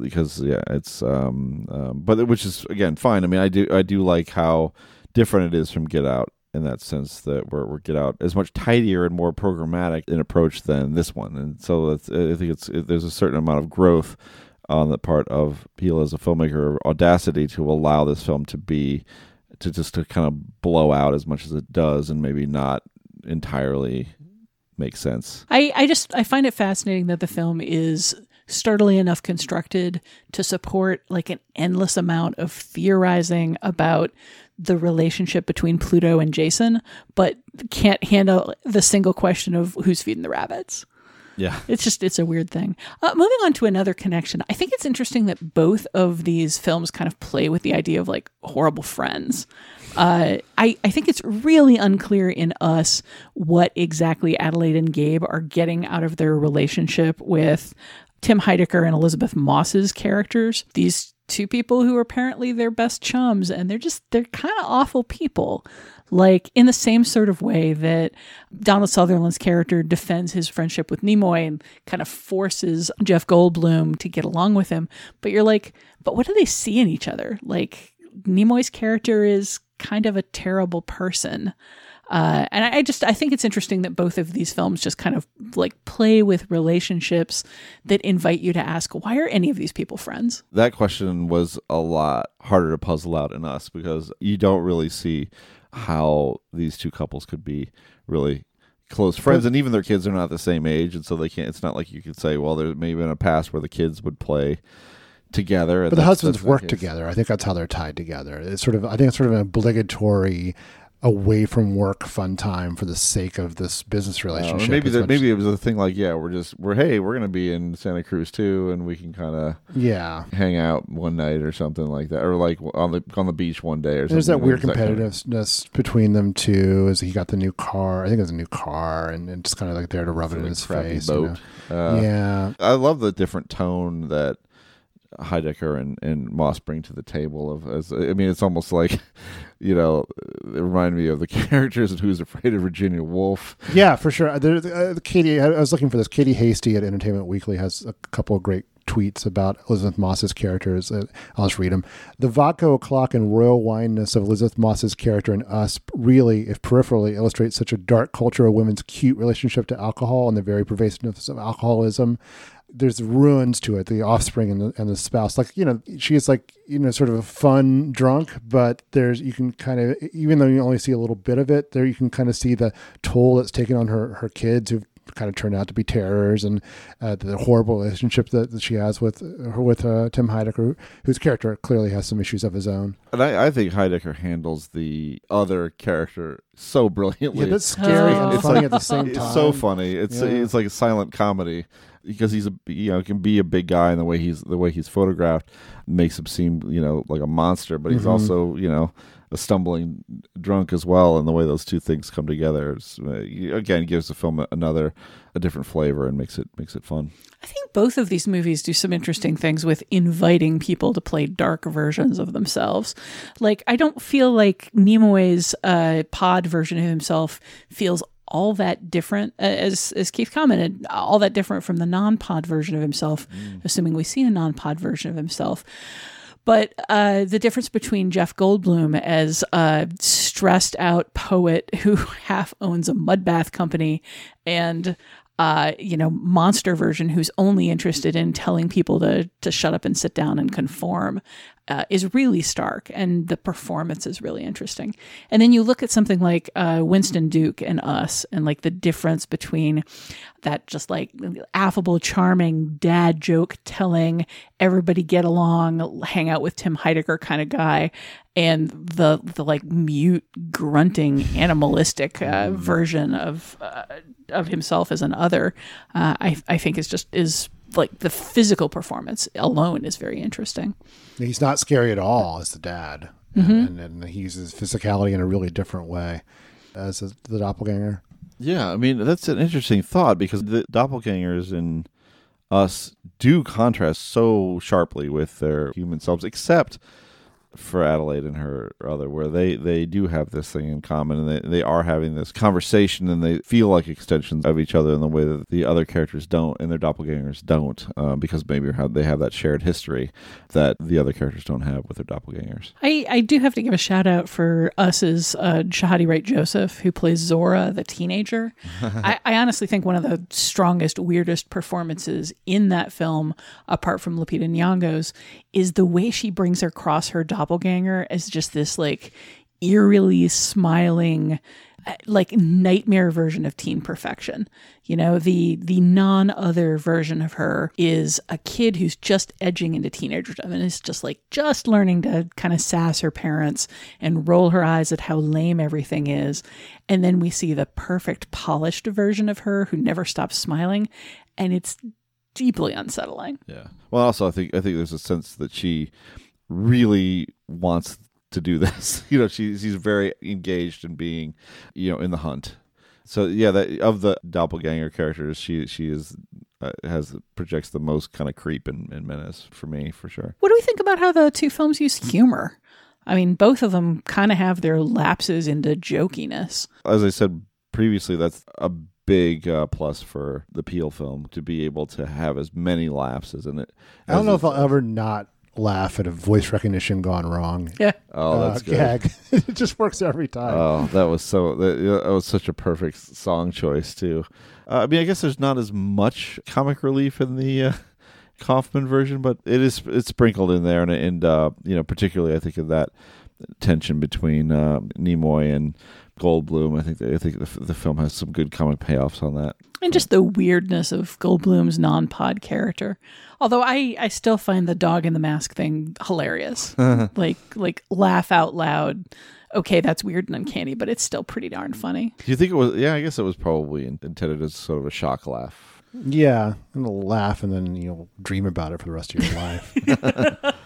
because yeah, it's um, um but which is again fine. I mean, I do I do like how different it is from Get Out in that sense that we're, we're Get Out is much tidier and more programmatic in approach than this one, and so it's, I think it's it, there's a certain amount of growth on the part of Peele as a filmmaker, audacity to allow this film to be to just to kind of blow out as much as it does, and maybe not entirely make sense. I, I just I find it fascinating that the film is sturdily enough constructed to support like an endless amount of theorizing about the relationship between Pluto and Jason, but can't handle the single question of who's feeding the rabbits. Yeah. It's just, it's a weird thing. Uh, moving on to another connection, I think it's interesting that both of these films kind of play with the idea of like horrible friends. Uh, I, I think it's really unclear in us what exactly Adelaide and Gabe are getting out of their relationship with Tim Heidecker and Elisabeth Moss's characters. These two people who are apparently their best chums, and they're just, they're kind of awful people like in the same sort of way that Donald Sutherland's character defends his friendship with Nimoy and kind of forces Jeff Goldblum to get along with him. But you're like, but what do they see in each other? Like Nimoy's character is kind of a terrible person. Uh, and I, I just I think it's interesting that both of these films just kind of like play with relationships that invite you to ask why are any of these people friends? That question was a lot harder to puzzle out in us because you don't really see how these two couples could be really close friends and even their kids are not the same age and so they can't it's not like you could say well there may have been a past where the kids would play together But the husbands work together. I think that's how they're tied together. It's sort of, I think it's sort of an obligatory away from work fun time for the sake of this business Uh, relationship. maybe as that maybe it was a thing like yeah we're just we're hey we're gonna be in Santa Cruz too and we can kind of Yeah. hang out one night or something like that or like on the on the beach one day or something There's that weird There's kind of- competitiveness between them too. As he got the new car, I think it was a new car, and, and just kind of like there to rub it in his face. you know? Uh, yeah, I love the different tone that Heidecker and, and Moss bring to the table. Of as I mean, it's almost like you know, it reminded me of the characters in Who's Afraid of Virginia Woolf. yeah, for sure. There, uh, Katie, I was looking for this. Katie Hasty at Entertainment Weekly has a couple of great tweets about Elisabeth Moss's characters. Uh, I'll just read them. The vodka o'clock and royal wineness of Elisabeth Moss's character in Us really, if peripherally, illustrates such a dark culture of women's cute relationship to alcohol and the very pervasiveness of alcoholism. There's ruins to it, the offspring and the, and the spouse. Like, you know, she is like, you know, sort of a fun drunk, but there's, you can kind of, even though you only see a little bit of it, there you can kind of see the toll that's taken on her, her kids who've kind of turned out to be terrors and uh, the horrible relationship that, that she has with with uh, Tim Heidecker, whose character clearly has some issues of his own. And I, I think Heidecker handles the other character so brilliantly. Yeah, that's scary Oh. and It's funny at the same time. It's so funny. It's Yeah. it's like a silent comedy because he's a you know can be a big guy and the way he's the way he's photographed makes him seem you know like a monster, but he's Mhm. also you know a stumbling drunk as well. And the way those two things come together is, uh, again gives the film another a different flavor and makes it makes it fun. I think both of these movies do some interesting things with inviting people to play dark versions of themselves. Like, I don't feel like Nimoy's uh, pod version of himself feels all that different, uh, as as Keith commented, all that different from the non-pod version of himself. Assuming we see a non-pod version of himself. But uh, the difference between Jeff Goldblum as a stressed out poet who half owns a mud bath company and uh, you know, monster version who's only interested in telling people to to shut up and sit down and conform uh, is really stark, and the performance is really interesting. And then you look at something like uh, Winston Duke and Us, and like the difference between that just like affable, charming dad joke telling, everybody get along, hang out with Tim Heidecker kind of guy, and the the like mute grunting animalistic uh, version of uh, of himself as an other uh, I, I think is just is like the physical performance alone is very interesting He's not scary at all as the dad, Mhm. and, and, and he uses physicality in a really different way as a, the doppelganger. Yeah, I mean that's an interesting thought because the doppelgangers in us do contrast so sharply with their human selves, except for Adelaide and her other, where they they do have this thing in common, and they they are having this conversation, and they feel like extensions of each other in the way that the other characters don't, and their doppelgangers don't, uh, because maybe they have that shared history that the other characters don't have with their doppelgangers. I, I do have to give a shout out for us's uh, Shahadi Wright Joseph, who plays Zora, the teenager. I, I honestly think one of the strongest, weirdest performances in that film, apart from Lupita Nyong'o's, is the way she brings across her doppelganger as just this like eerily smiling uh, like nightmare version of teen perfection. You know the the non-other version of her is a kid who's just edging into teenagerdom and is just like just learning to kind of sass her parents and roll her eyes at how lame everything is. And then we see the perfect polished version of her who never stops smiling. And it's deeply unsettling Yeah. Well, also I think I think there's a sense that she really wants to do this. You know, she she's very engaged in being, you know, in the hunt. So yeah, that of the doppelganger characters, she she is uh, has projects the most kind of creep and, and menace for me for sure. What do we think about how the two films use humor? I mean, both of them kind of have their lapses into jokiness. As I said previously, that's a big uh, plus for the Peele film to be able to have as many laughs as in it. I don't know if I'll ever not laugh at a voice recognition gone wrong. Yeah. Oh, that's good. gag. it just works every time. Oh, that was so that, that was such a perfect song choice too. Uh, I mean, I guess there's not as much comic relief in the uh, Kaufman version, but it is it's sprinkled in there, and and uh, you know, particularly I think of that tension between uh, Nimoy and Goldblum. I think I think the, the film has some good comic payoffs on that. and just the weirdness of Goldblum's non-pod character. Although I, I still find the dog in the mask thing hilarious. like like laugh out loud. Okay, that's weird and uncanny, but it's still pretty darn funny. Do you think it was? Yeah, I guess it was probably intended as sort of a shock laugh. Yeah, and a laugh, and then you'll dream about it for the rest of your life.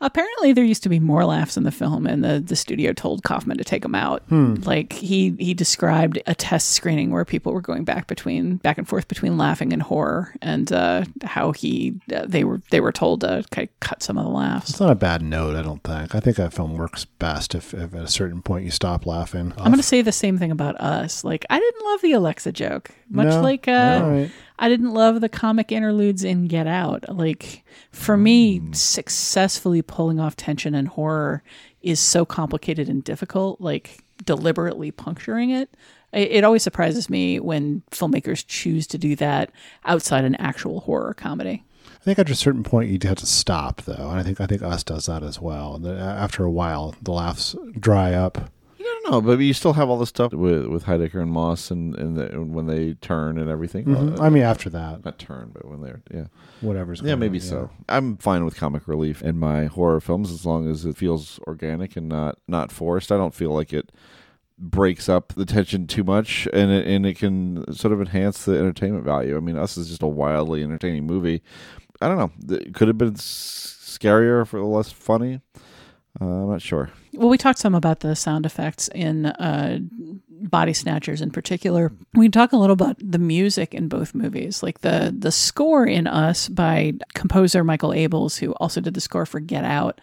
Apparently, there used to be more laughs in the film, and the, the studio told Kaufman to take them out. Hmm. Like he he described a test screening where people were going back between back and forth between laughing and horror, and uh, how he uh, they were they were told to kind of cut some of the laughs. it's not a bad note, I don't think. I think that film works best if, if at a certain point you stop laughing. I'm going to say the same thing about us. Like, I didn't love the Alexa joke, much No? like uh, right. I didn't love the comic interludes in Get Out. Like, for me, mm. successfully pulling off tension and horror is so complicated and difficult. Like, deliberately puncturing it. It it always surprises me when filmmakers choose to do that outside an actual horror comedy. I think at a certain point you have to stop, though, and I think I think Us does that as well. After a while, the laughs dry up. Don't know, but you still have all the stuff with with Heidecker and Moss, and and, the, and when they turn and everything. Mhm. Uh, I mean, after that, not turn, but when they're yeah, Whatever's Yeah, maybe on, so. I'm fine with comic relief in my horror films as long as it feels organic and not not forced. I don't feel like it breaks up the tension too much, and it, and it can sort of enhance the entertainment value. I mean, Us is just a wildly entertaining movie. I don't know. It could have been scarier for less funny. Uh, I'm not sure. Well, we talked some about the sound effects in uh, Body Snatchers in particular. We talk a little about the music in both movies, like the the score in Us by composer Michael Abels, who also did the score for Get Out.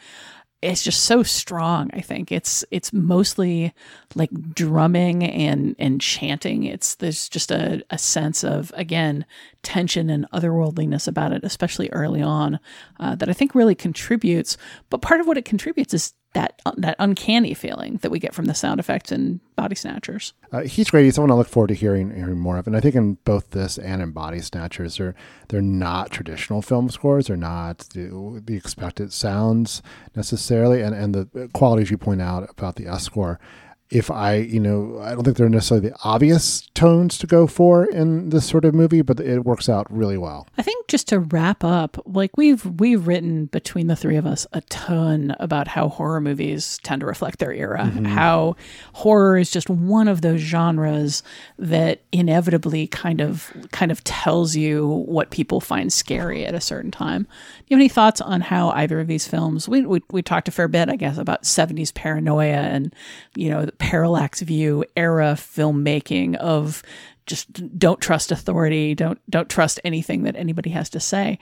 It's just so strong i think. It's it's mostly like drumming and and chanting. It's there's just a, a sense of again tension and otherworldliness about it especially early on uh, that i think really contributes. But part of what it contributes is that that uncanny feeling that we get from the sound effects in Body Snatchers. Uh, he's great. He's someone I look forward to hearing hearing more of. And I think in both this and in Body Snatchers, they're they're not traditional film scores. They're not the, the expected sounds necessarily, and and the qualities you point out about the S score if I, you know, I don't think they're necessarily the obvious tones to go for in this sort of movie, but it works out really well. I think just to wrap up, like we've we've written between the three of us a ton about how horror movies tend to reflect their era, mm-hmm. how horror is just one of those genres that inevitably kind of kind of tells you what people find scary at a certain time. You have any thoughts on how either of these films? We we, we talked a fair bit, I guess, about '70s paranoia and you know the parallax view era filmmaking of just don't trust authority, don't don't trust anything that anybody has to say.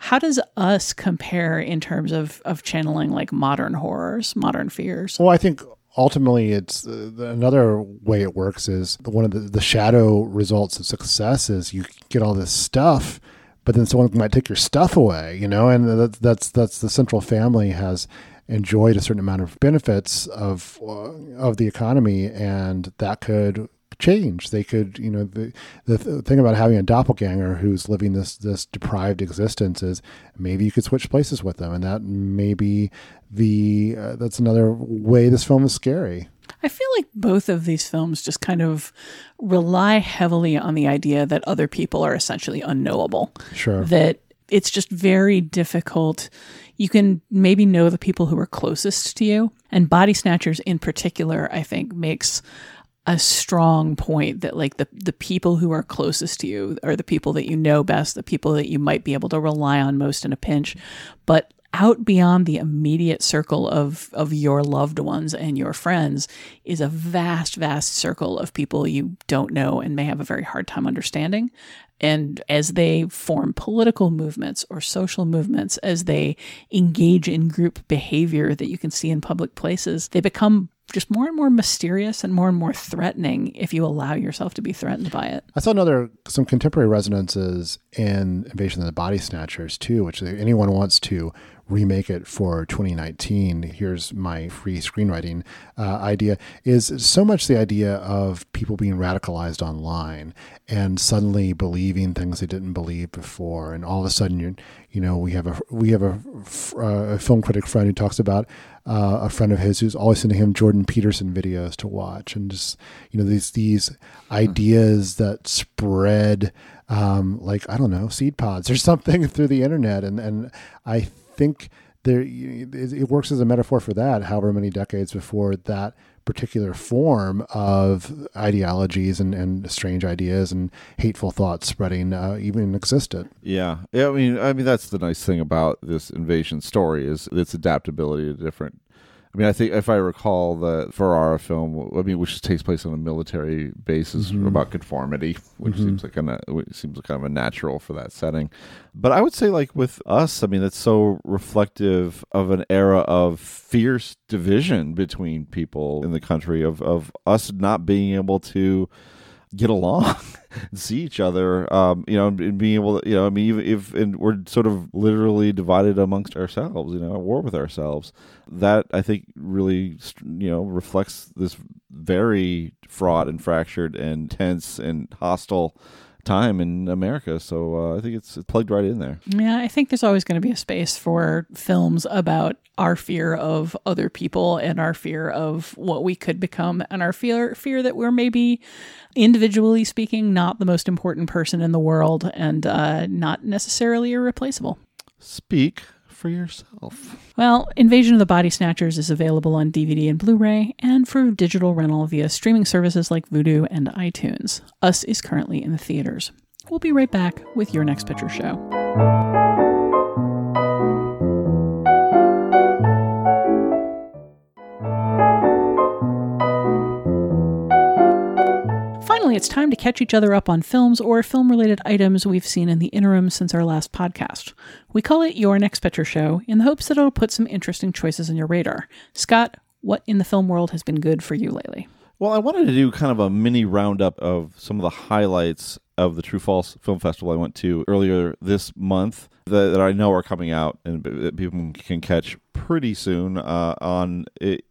How does us compare in terms of of channeling like modern horrors, modern fears? Well, I think ultimately it's uh, another way it works is one of the, the shadow results of success is you get all this stuff but then someone might take your stuff away you know and that's that's that's the central family has enjoyed a certain amount of benefits of uh, of the economy, and that could change. They could, you know, the the thing about having a doppelganger who's living this this deprived existence is maybe you could switch places with them, and that may be the uh, that's another way this film is scary. I feel like both of these films just kind of rely heavily on the idea that other people are essentially unknowable. Sure. That it's just very difficult you can maybe know the people who are closest to you. And Body Snatchers in particular, I think, makes a strong point that like the the people who are closest to you are the people that you know best, the people that you might be able to rely on most in a pinch. But out beyond the immediate circle of of your loved ones and your friends is a vast vast circle of people you don't know and may have a very hard time understanding. And as they form political movements or social movements, as they engage in group behavior that you can see in public places, they become just more and more mysterious and more and more threatening if you allow yourself to be threatened by it. I saw another some contemporary resonances in Invasion of the Body Snatchers too, which anyone wants to remake it for 2019 here's my free screenwriting uh, idea is so much the idea of people being radicalized online and suddenly believing things they didn't believe before and all of a sudden you you know we have a we have a, a film critic friend who talks about uh, a friend of his who's always sending him Jordan Peterson videos to watch and just you know these these ideas that spread um, like I don't know seed pods or something through the internet and and I think there it works as a metaphor for that. However many decades before that particular form of ideologies and, and strange ideas and hateful thoughts spreading uh, even existed. Yeah, yeah. I mean, I mean that's the nice thing about this invasion story is its adaptability to different I mean, I think if I recall the Ferrara film, I mean, which takes place on a military basis mm-hmm. about conformity, which mm-hmm. seems like a seems kind of a natural for that setting. But I would say, like with us, I mean, it's so reflective of an era of fierce division between people in the country, of of us not being able to get along and see each other um, you know and being able to you know i mean even if and we're sort of literally divided amongst ourselves you know at war with ourselves. That i think really you know reflects this very fraught and fractured and tense and hostile time in America. So uh, I think it's, it's plugged right in there. Yeah, I think there's always going to be a space for films about our fear of other people and our fear of what we could become and our fear fear that we're maybe individually speaking not the most important person in the world and uh, not necessarily irreplaceable. Speak for yourself. Well, Invasion of the Body Snatchers is available on DVD and Blu ray and for digital rental via streaming services like Vudu and iTunes. Us is currently in the theaters. We'll be right back with your next picture show. It's time to catch each other up on films or film related items we've seen in the interim since our last podcast. We call it Your Next Picture Show in the hopes that it'll put some interesting choices on your radar. Scott, what in the film world has been good for you lately? Well, I wanted to do kind of a mini roundup of some of the highlights of the True False Film Festival I went to earlier this month that, that I know are coming out and that people can catch pretty soon uh, on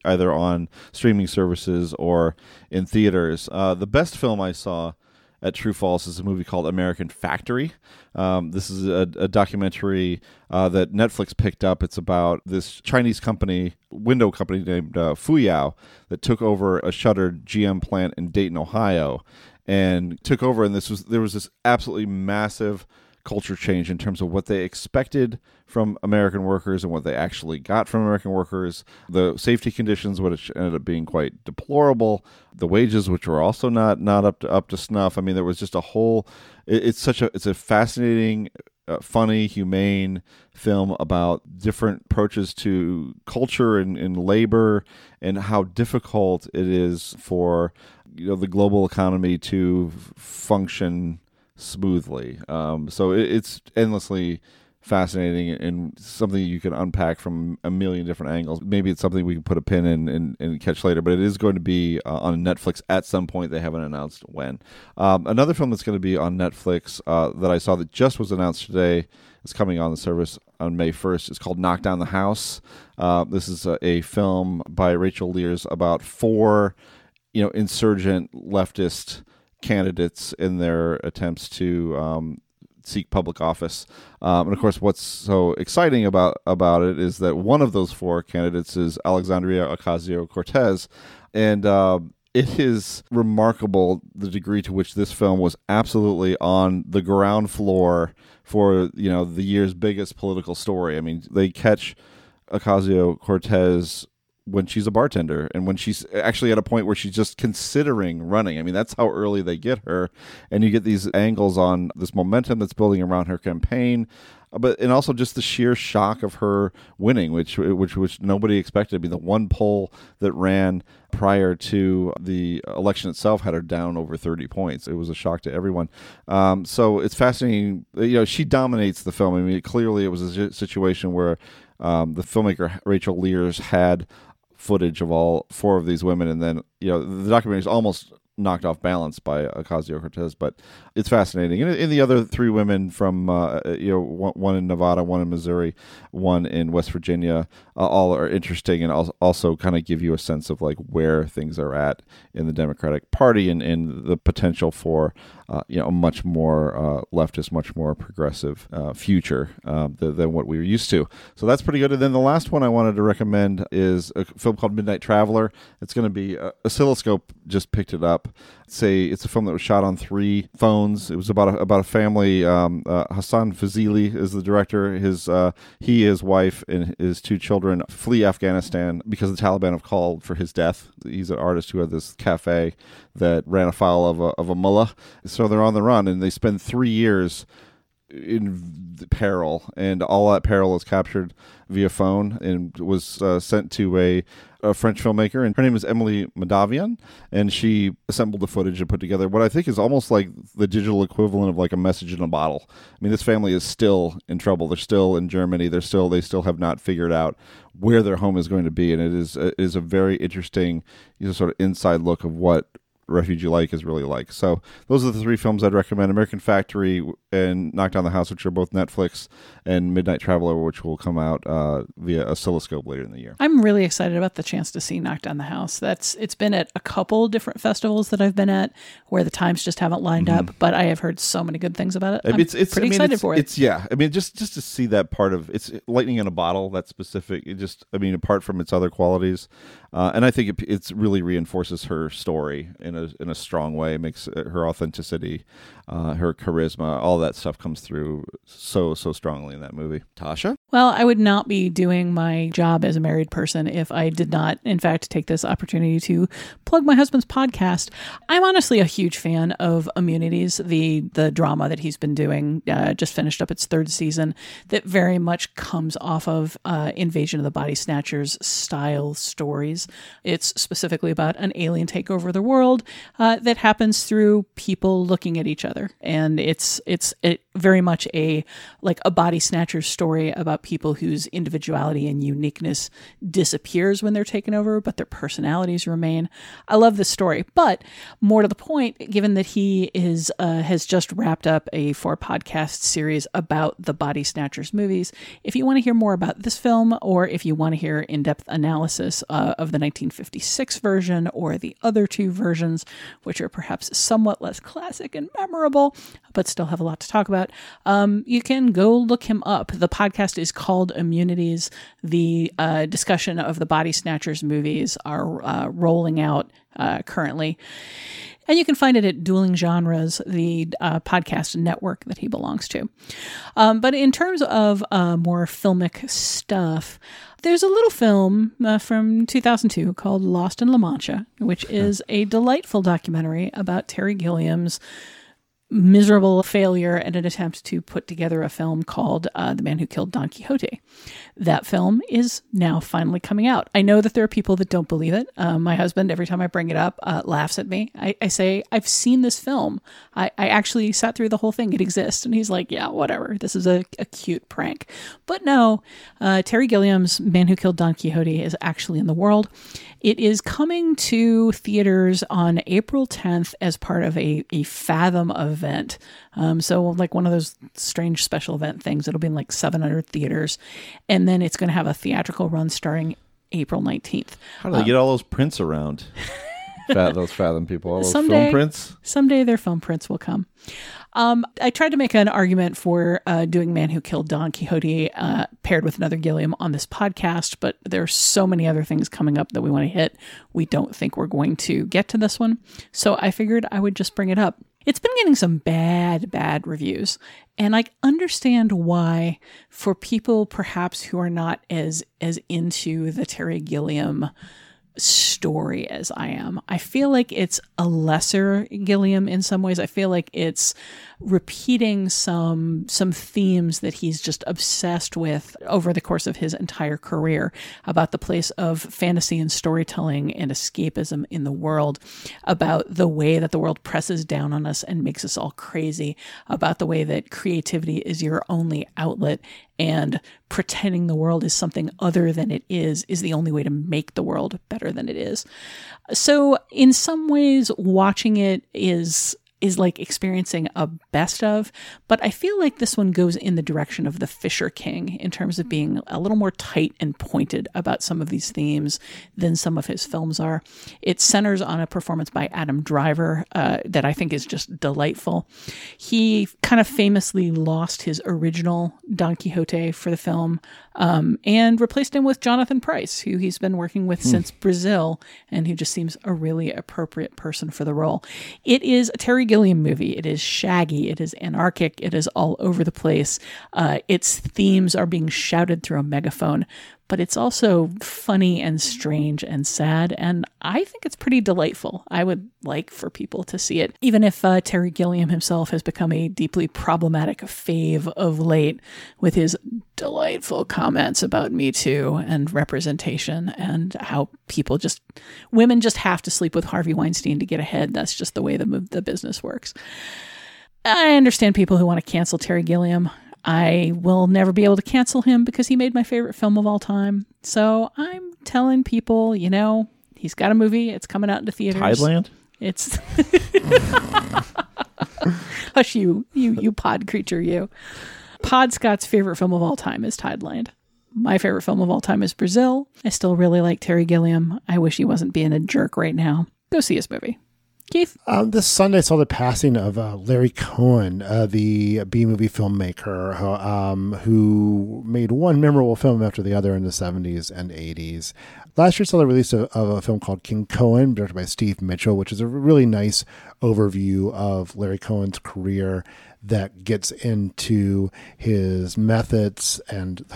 either on streaming services or in theaters. Uh, the best film I saw at True False is a movie called American Factory. Um, this is a, a documentary uh, that Netflix picked up. It's about this Chinese company, window company named uh, Fuyao, that took over a shuttered GM plant in Dayton, Ohio, and took over. And this was there was this absolutely massive culture change in terms of what they expected from American workers and what they actually got from American workers. The safety conditions, which ended up being quite deplorable. The wages, which were also not not up to up to snuff. I mean, there was just a whole. It, it's such a it's a fascinating. Uh, funny, humane film about different approaches to culture and, and labor and how difficult it is for you know the global economy to function smoothly. Um, so it, it's endlessly fascinating and something you can unpack from a million different angles. Maybe it's something we can put a pin in and, and catch later, but it is going to be uh, on Netflix at some point. They haven't announced when. Um, another film that's going to be on Netflix uh, that I saw that just was announced today is coming on the service on May 1st. It's called Knock Down the House. Uh, this is a, a, film by Rachel Lears about four, you know, insurgent leftist candidates in their attempts to um, seek public office. Um, and of course, what's so exciting about about it is that one of those four candidates is Alexandria Ocasio Cortez, and uh, it is remarkable the degree to which this film was absolutely on the ground floor for you know the year's biggest political story. I mean, they catch Ocasio Cortez when she's a bartender and when she's actually at a point where she's just considering running. I mean, that's how early they get her. And you get these angles on this momentum that's building around her campaign. But and also just the sheer shock of her winning, which which which nobody expected. I mean, the one poll that ran prior to the election itself had her down over 30 points. It was a shock to everyone. Um, so it's fascinating. You know, she dominates the film. I mean, clearly it was a situation where um, the filmmaker Rachel Lears had footage of all four of these women, and then you know the documentary is almost knocked off balance by Ocasio Cortez, but it's fascinating. And, the other three women from uh, you know one, in Nevada, one in Missouri, one in West Virginia, uh, all are interesting and also kind of give you a sense of like where things are at in the Democratic Party and, and the potential for uh, you know a much more uh, leftist, much more progressive uh, future uh, than, than what we were used to. So that's pretty good. And then the last one I wanted to recommend is a film called Midnight Traveler. It's going to be uh, Oscilloscope just picked it up. Say it's a film that was shot on three phones. It was about a, about a family. Um, uh, Hassan Fazili is the director. His he, his wife, and his two children flee Afghanistan because the Taliban have called for his death. He's an artist who had this cafe that ran afoul of a, of a mullah. So they're on the run, and they spend three years in peril, and all that peril is captured via phone and was uh, sent to a, a, French filmmaker. And her name is Emelie Mahdavian, and she assembled the footage and put together what I think is almost like the digital equivalent of like a message in a bottle. I mean, this family is still in trouble. They're still in Germany. They're still they still have not figured out where their home is going to be, and it is it is a very interesting you know, sort of inside look of what refugee like is really like. So those are the three films I'd recommend: American Factory and Knock Down the House, which are both Netflix, and Midnight Traveler, which will come out uh, via Oscilloscope later in the year. I'm really excited about the chance to see Knock Down the House. That's it's been at a couple different festivals that I've been at where the times just haven't lined mm-hmm. up, but I have heard so many good things about it. I'm it's, it's pretty I mean, excited it's, for it. It's yeah. I mean, just just to see that part of it's lightning in a bottle. That specific. It just I mean, apart from its other qualities, uh, and I think it it's really reinforces her story in a in a strong way. It makes her authenticity, uh, her charisma, all that stuff comes through so so strongly in that movie. Tasha, Well, I would not be doing my job as a married person if I did not, in fact, take this opportunity to plug my husband's podcast. I'm honestly a huge fan of Immunities, the the drama that he's been doing. Uh, just finished up its third season. That very much comes off of uh, Invasion of the Body Snatchers style stories. It's specifically about an alien takeover of the world uh, that happens through people looking at each other, and it's it's it very much a like a body snatchers story about people whose individuality and uniqueness disappears when they're taken over, but their personalities remain. I love this story, but more to the point, given that he is uh, has just wrapped up a four podcast series about the body snatchers movies. If you want to hear more about this film, or if you want to hear in depth analysis uh, of the 1956 version or the other two versions, which are perhaps somewhat less classic and memorable, but still have a lot to talk about, um, you can go look him up. The podcast is called Immunities. The uh, discussion of the Body Snatchers movies are uh, rolling out uh, currently. And you can find it at Dueling Genres, the uh, podcast network that he belongs to. Um, but in terms of uh, more filmic stuff, there's a little film uh, from 2002 called Lost in La Mancha, which is a delightful documentary about Terry Gilliam's miserable failure and an attempt to put together a film called uh, The Man Who Killed Don Quixote. That film is now finally coming out. I know that there are people that don't believe it. Uh, my husband, every time I bring it up, uh, laughs at me. I, I, say, I've seen this film. I, I, actually sat through the whole thing. It exists. And he's like, yeah, whatever. This is a, a cute prank. But no, uh, Terry Gilliam's Man Who Killed Don Quixote is actually in the world. It is coming to theaters on April 10th as part of a, a Fathom event. Um, so, like one of those strange special event things. It'll be in like 700 theaters. And then it's going to have a theatrical run starting April 19th. How do they um, get all those prints around? Fat, those Fathom people, all those someday, film prints? Someday their film prints will come. Um, I tried to make an argument for uh, doing Man Who Killed Don Quixote uh, paired with another Gilliam on this podcast, but there are so many other things coming up that we want to hit. We don't think we're going to get to this one. So I figured I would just bring it up. It's been getting some bad, bad reviews. And I understand why for people perhaps who are not as as into the Terry Gilliam story as I am. I feel like it's a lesser Gilliam in some ways. I feel like it's repeating some some themes that he's just obsessed with over the course of his entire career about the place of fantasy and storytelling and escapism in the world, about the way that the world presses down on us and makes us all crazy, about the way that creativity is your only outlet and pretending the world is something other than it is is the only way to make the world better than it is. So in some ways watching it is is like experiencing a best of, but I feel like this one goes in the direction of the Fisher King in terms of being a little more tight and pointed about some of these themes than some of his films are. It centers on a performance by Adam Driver uh, that I think is just delightful. He kind of famously lost his original Don Quixote for the film um, and replaced him with Jonathan Pryce, who he's been working with hmm. since Brazil and who just seems a really appropriate person for the role. It is a Terry Gilliam movie. It is shaggy. It is anarchic. It is all over the place. Uh, its themes are being shouted through a megaphone, but it's also funny and strange and sad. And I think it's pretty delightful. I would like for people to see it, even if uh, Terry Gilliam himself has become a deeply problematic fave of late with his delightful comments about Me Too and representation and how people just, women just have to sleep with Harvey Weinstein to get ahead. That's just the way the, the business works. I understand people who want to cancel Terry Gilliam. I will never be able to cancel him because he made my favorite film of all time. So I'm telling people, you know, he's got a movie. It's coming out into theaters. Tideland? It's Hush you, you you pod creature, you. Pod Scott's favorite film of all time is Tideland. My favorite film of all time is Brazil. I still really like Terry Gilliam. I wish he wasn't being a jerk right now. Go see his movie. Keith? Um, this Sunday I saw the passing of uh, Larry Cohen, uh, the B movie filmmaker um, who made one memorable film after the other in the 70s and 80s. last year saw the release of, of a film called King Cohen, directed by Steve Mitchell, which is a really nice overview of Larry Cohen's career that gets into his methods and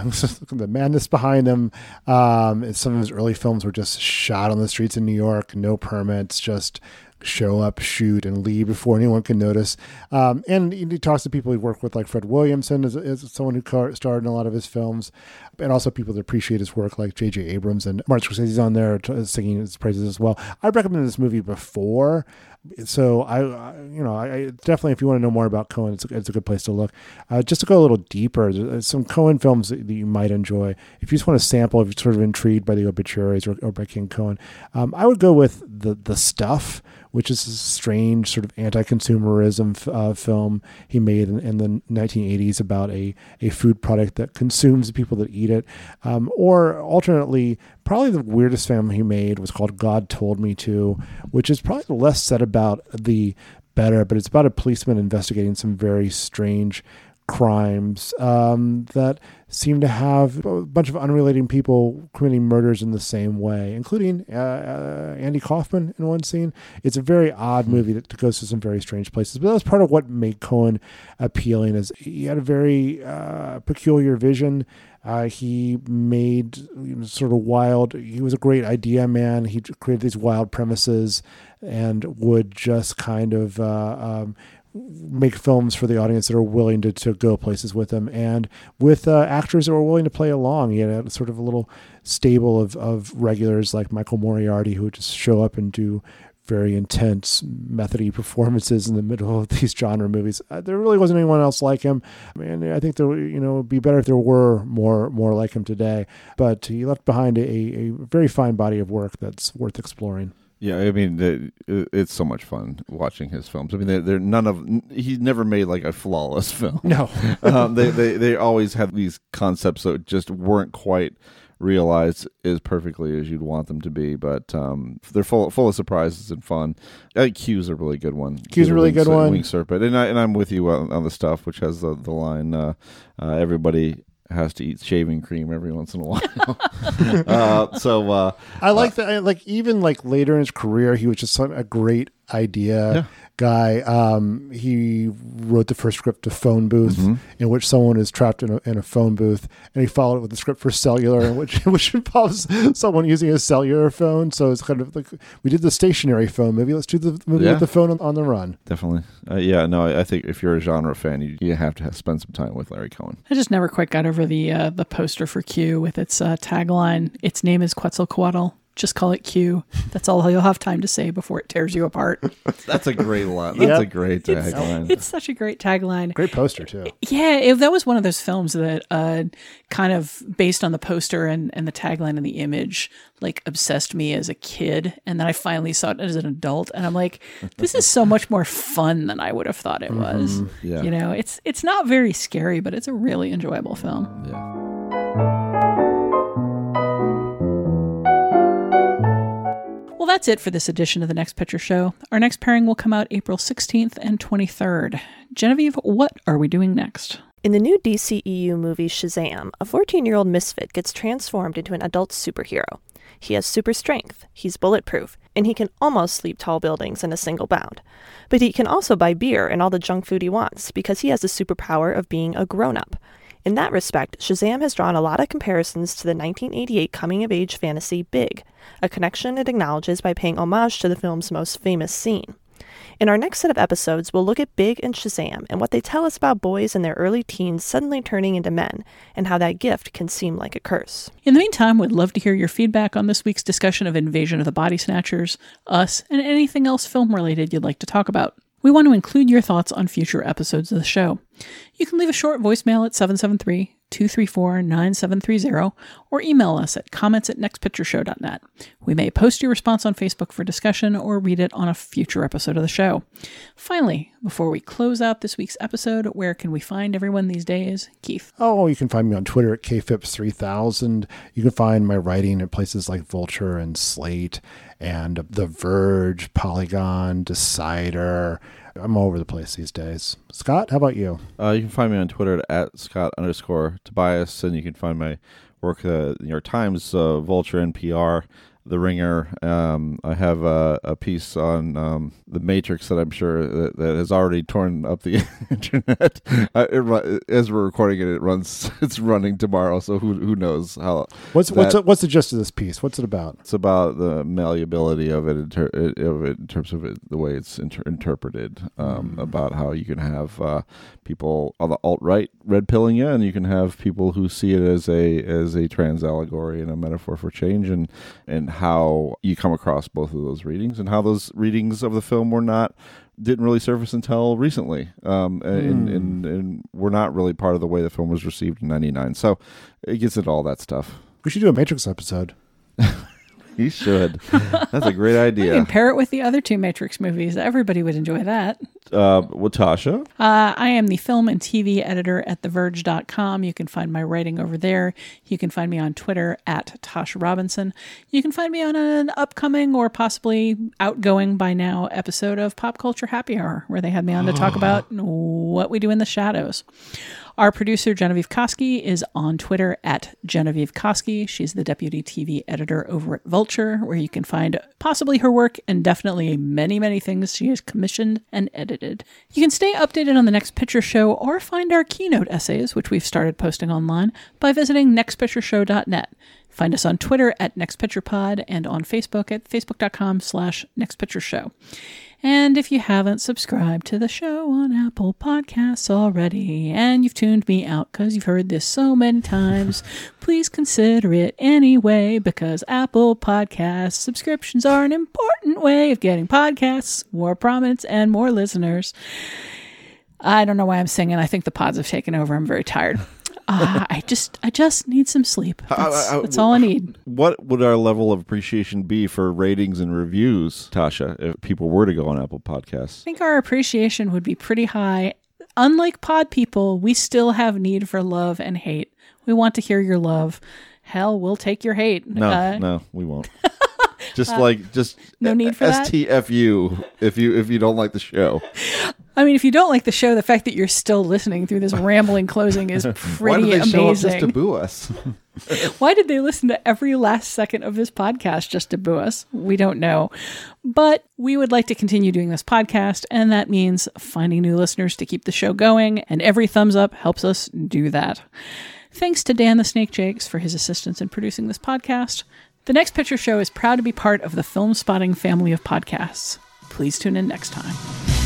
the madness behind them. Um, some of his early films were just shot on the streets in New York, no permits, just show up, shoot, and leave before anyone can notice. Um, and he talks to people he worked with, like Fred Williamson, as, as someone who starred in a lot of his films, and also people that appreciate his work, like J.J. Abrams and Martin Scorsese's on there t- singing his praises as well. I recommended this movie before. So I, you know, I, definitely, if you want to know more about Cohen, it's a, it's a good place to look. Uh, just to go a little deeper, there's some Cohen films that, that, you might enjoy. If you just want to sample, if you're sort of intrigued by the obituaries or, or by King Cohen, um, I would go with the the stuff which is a strange sort of anti-consumerism uh, film he made in, in, the 1980s about a, a food product that consumes the people that eat it. Um, or alternately, probably the weirdest film he made was called God Told Me To, which is probably less said about the better, but it's about a policeman investigating some very strange crimes um, that seem to have a bunch of unrelated people committing murders in the same way, including uh, uh, Andy Kaufman in one scene. It's a very odd hmm. movie that goes to some very strange places, but that was part of what made Cohen appealing. Is he had a very uh, peculiar vision. Uh, he made you know, sort of wild. He was a great idea man. He created these wild premises and would just kind of uh, um, make films for the audience that are willing to, to go places with him and with uh, actors that were willing to play along. Had a, sort of a little stable of, of regulars like Michael Moriarty who would just show up and do very intense, methody performances in the middle of these genre movies. Uh, there really wasn't anyone else like him. I mean, I think there, you know, it'd be better if there were more more like him today. But he left behind a, a very fine body of work that's worth exploring. Yeah, I mean, it's so much fun watching his films. I mean, they're, they're none of he's never made like a flawless film. No, um, they they they always had these concepts that just weren't quite realized as perfectly as you'd want them to be. But um, they're full full of surprises and fun. I think Q's a really good one. Q's a really good one. Wing Serpent, and I and I'm with you on, on the stuff which has the the line. Uh, uh, everybody has to eat shaving cream every once in a while. uh, so uh, I like uh, that. Like even like later in his career, he was just a great idea. Yeah guy. Um, he wrote the first script to Phone Booth, mm-hmm. in which someone is trapped in a, in a phone booth, and he followed it with the script for Cellular, in which which involves someone using a cellular phone. So it's kind of like we did the stationary phone movie. Let's do the movie yeah. with the phone on, on the run. Definitely, uh, yeah. No, I think if you're a genre fan, you, you have to have, spend some time with Larry Cohen. I just never quite got over the uh, the poster for Q with its uh, tagline. Its name is Quetzalcoatl just call it Q. That's all you'll have time to say before it tears you apart. That's a great line. That's yep. a great tagline. It's, it's, such a great tagline. Great poster too. Yeah, it, that was one of those films that uh, kind of based on the poster and, and the tagline and the image, like obsessed me as a kid, and then I finally saw it as an adult, and I'm like, this is so much more fun than I would have thought it was. Mm-hmm. Yeah. You know, it's it's not very scary, but it's a really enjoyable film. Yeah. Well, that's it for this edition of the Next Picture Show. Our next pairing will come out April 16th and 23rd. Genevieve, what are we doing next? In the new DCEU movie Shazam, a 14 year old misfit gets transformed into an adult superhero. He has super strength, he's bulletproof, and he can almost sleep tall buildings in a single bound. But he can also buy beer and all the junk food he wants because he has the superpower of being a grown up. In that respect, Shazam has drawn a lot of comparisons to the 1988 coming of age fantasy Big, a connection it acknowledges by paying homage to the film's most famous scene. In our next set of episodes, we'll look at Big and Shazam and what they tell us about boys in their early teens suddenly turning into men, and how that gift can seem like a curse. In the meantime, we'd love to hear your feedback on this week's discussion of Invasion of the Body Snatchers, us, and anything else film related you'd like to talk about. We want to include your thoughts on future episodes of the show. You can leave a short voicemail at 773 234 9730 or email us at comments at nextpictureshow.net. We may post your response on Facebook for discussion or read it on a future episode of the show. Finally, before we close out this week's episode, where can we find everyone these days? Keith. Oh, you can find me on Twitter at kphipps3000. You can find my writing at places like Vulture and Slate and The Verge, Polygon, Decider I'm all over the place these days. Scott, how about you? Uh, you can find me on Twitter at Scott underscore Tobias, and you can find my work at the New York Times, uh, Vulture, NPR, The Ringer. Um, I have a, a piece on um, the Matrix that I'm sure that, that has already torn up the internet. Uh, it, as we're recording it, it runs. It's running tomorrow, so who who knows how? What's what's that- what's the gist of this piece? What's it about? it's about the malleability of it in, ter- of it in terms of it, the way it's inter- interpreted. Um, About how you can have uh, people on the alt right red pilling you, and you can have people who see it as a as a trans allegory and a metaphor for change, and and how you come across both of those readings, and how those readings of the film were not didn't really surface until recently, um, and, and and were not really part of the way the film was received in '99. So it gets into all that stuff. We should do a Matrix episode. You should. That's a great You idea. can pair it with the other two Matrix movies. Everybody would enjoy that. Uh, Tasha. Uh, I am the film and TV editor at TheVerge.com. You can find my writing over there. You can find me on Twitter at Tasha Robinson. You can find me on an upcoming or possibly outgoing by now episode of Pop Culture Happy Hour, where they had me on to talk about what we do in the shadows. Our producer, Genevieve Koski, is on Twitter at Genevieve Koski. She's the deputy TV editor over at Vulture, where you can find possibly her work and definitely many, many things she has commissioned and edited. You can stay updated on the Next Picture Show or find our keynote essays, which we've started posting online, by visiting nextpictureshow.net. Find us on Twitter at NextPicturePod and on Facebook at facebook.com slash NextPictureShow. And if you haven't subscribed to the show on Apple Podcasts already, and you've tuned me out because you've heard this so many times, please consider it anyway because Apple Podcast subscriptions are an important way of getting podcasts, more prominence, and more listeners. I don't know why I'm singing. I think the pods have taken over. I'm very tired. Uh, I just, I just need some sleep. That's, I- I- that's all I need. What would our level of appreciation be for ratings and reviews, Tasha, if people were to go on Apple Podcasts? I think our appreciation would be pretty high. Unlike pod people, we still have need for love and hate. We want to hear your love. Hell, we'll take your hate. No, Uh, no, we won't. just uh, like just no need for that? STFU if you if you don't like the show. I mean, if you don't like the show, the fact that you're still listening through this rambling closing is pretty Why did they amazing. just to boo us? Why did they listen to every last second of this podcast just to boo us? We don't know. But we would like to continue doing this podcast, and that means finding new listeners to keep the show going, and every thumbs up helps us do that. Thanks to Dan the Snake Jakes for his assistance in producing this podcast. The Next Picture Show is proud to be part of the Filmspotting family of podcasts. Please tune in next time.